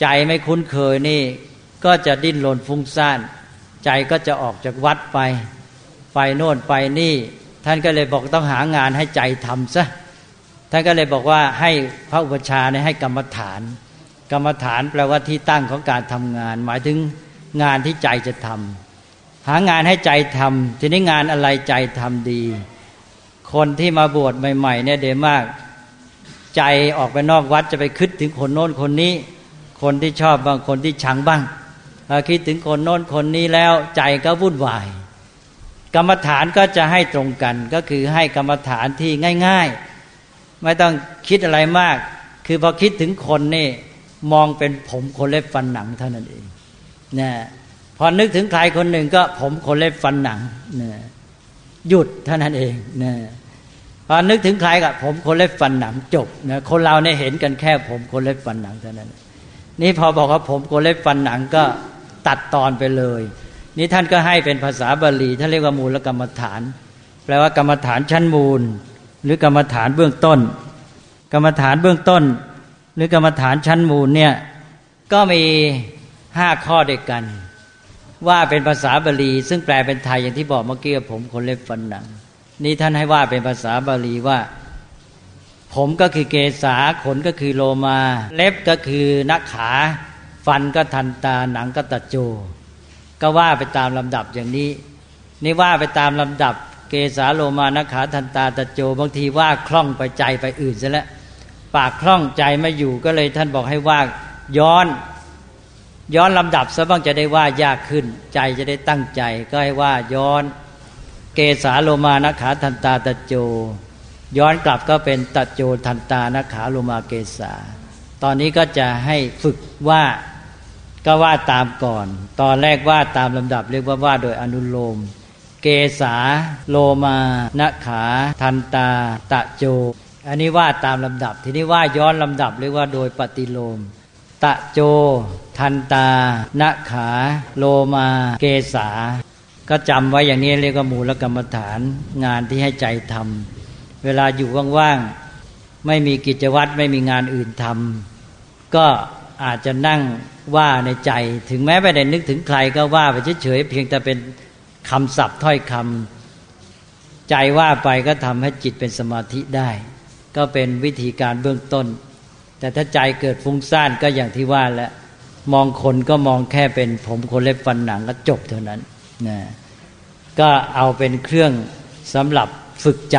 ใจไม่คุ้นเคยนี่ ก็จะดิ้นรนฟุ้งซ่าน ใจก็จะออกจากวัดไป ไปโน่นไปนี่ ท่านก็เลยบอกต้องหางานให้ใจทำซะท่านก็เลยบอกว่าให้พระอุปชาเนี่ยให้กรรมฐาน กรรมฐานแปลว่าที่ตั้งของการทำงาน หมายถึง งานที่ใจจะทำหางานให้ใจทำทีนี้งานอะไรใจทำดี คนที่มาบวชใหม่ ๆ เนี่ยเดมาก ใจออกไปนอกวัดจะไปคิดถึงคนโน้นคนนี้ คนที่ชอบบางคนที่ชังบ้างคิดถึงคนโน้นคนนี้แล้วใจก็วุ่นวาย กรรมฐานก็จะให้ตรงกัน ก็คือให้กรรมฐานที่ง่าย ๆ ไม่ต้องคิดอะไรมาก คือพอคิดถึงคนนี่มองเป็นผมคนเล็บฟันหนังเท่านั้นเอง นะพอนึกถึงใครคนหนึ่งก็ผมคนเล็บฟันหนังนะหยุดเท่านั้นเองนะพอนึกถึงใครก็ผมคนเล็บฟันหนังจบนะคนเราเนี่ยเห็นกันแค่ผมคนเล็บฟันหนังเท่านั้น นี่พอบอกว่าผมคนเล็บฟันหนังก็ตัดตอนไปเลย นี่ท่านก็ให้เป็นภาษาบาลีท่านเรียกว่ามูลกรรมฐาน แปลว่ากรรมฐานชั้นมูล หรือกรรมฐานเบื้องต้น กรรมฐานเบื้องต้น หรือกรรมฐานชั้นมูลเนี่ยก็มี ห้าข้อเด็กกัน ว่าเป็นภาษาบาลี ซึ่งแปลเป็นไทยอย่างที่บอกเมื่อกี้ผมคนเล็บฟันหนัง นี่ท่านให้ว่าเป็นภาษาบาลีว่า ผมก็คือเกษาขนก็คือโลมา เล็บก็คือนักขา ฟันก็ทันตาหนังก็ตะโจ ก็ว่าไปตามลำดับอย่างนี้ นี่ว่าไปตามลำดับ เกษาโลมานักขาทันตาตะโจบางทีว่าคล่องไปใจไปอื่นซะแล้วปากคล่องใจไม่อยู่ก็เลยท่านบอกให้ว่าย้อน ย้อนลำดับซะบ้างจะได้ว่ายากขึ้น ใจจะได้ตั้งใจ ก็ให้ว่าย้อนเกสาโลมานะขาทันตาตะโจ ย้อนกลับก็เป็นตะโจทันตานะขาโลมาเกสา ตอนนี้ก็จะให้ฝึกว่าก็ว่าตามก่อน ตอนแรกว่าตามลำดับเรียกว่าว่าโดยอนุโลม เกสาโลมานะขา ทันตา ตะโจ อันนี้ว่าตามลำดับ ทีนี้ว่าย้อนลำดับเรียกว่าโดยปฏิโลม ตะโจ ทันตานะขา โลมา เกษา ก็จำไว้อย่างนี้เรียกว่ามูลกรรมฐานงานที่ให้ใจทำเวลาอยู่ว่างๆ ไม่มีกิจวัตรไม่มีงานอื่นทำก็อาจจะนั่งว่าในใจ ถึงแม้ไม่ได้นึกถึงใครก็ว่าไปเฉยๆเพียงแต่เป็นคำศัพท์ถ้อยคำใจว่าไปก็ทำให้จิตเป็นสมาธิได้ ก็เป็นวิธีการเบื้องต้น แต่ถ้าใจเกิดฟุ้งซ่านก็อย่างที่ว่าแล้วมองคนก็มองแค่เป็นผมคนเล็บฟันหนังก็จบเท่านั้นนะก็เอาเป็นเครื่องสำหรับฝึกใจ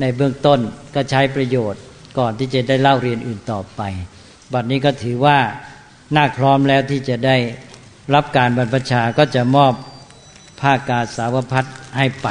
ในเบื้องต้นก็ใช้ประโยชน์ก่อนที่จะได้เล่าเรียนอื่นต่อไป บัดนี้ก็ถือว่าน่าพร้อมแล้วที่จะได้รับการบรรพชาก็จะมอบผ้ากาสาวพัดให้ไป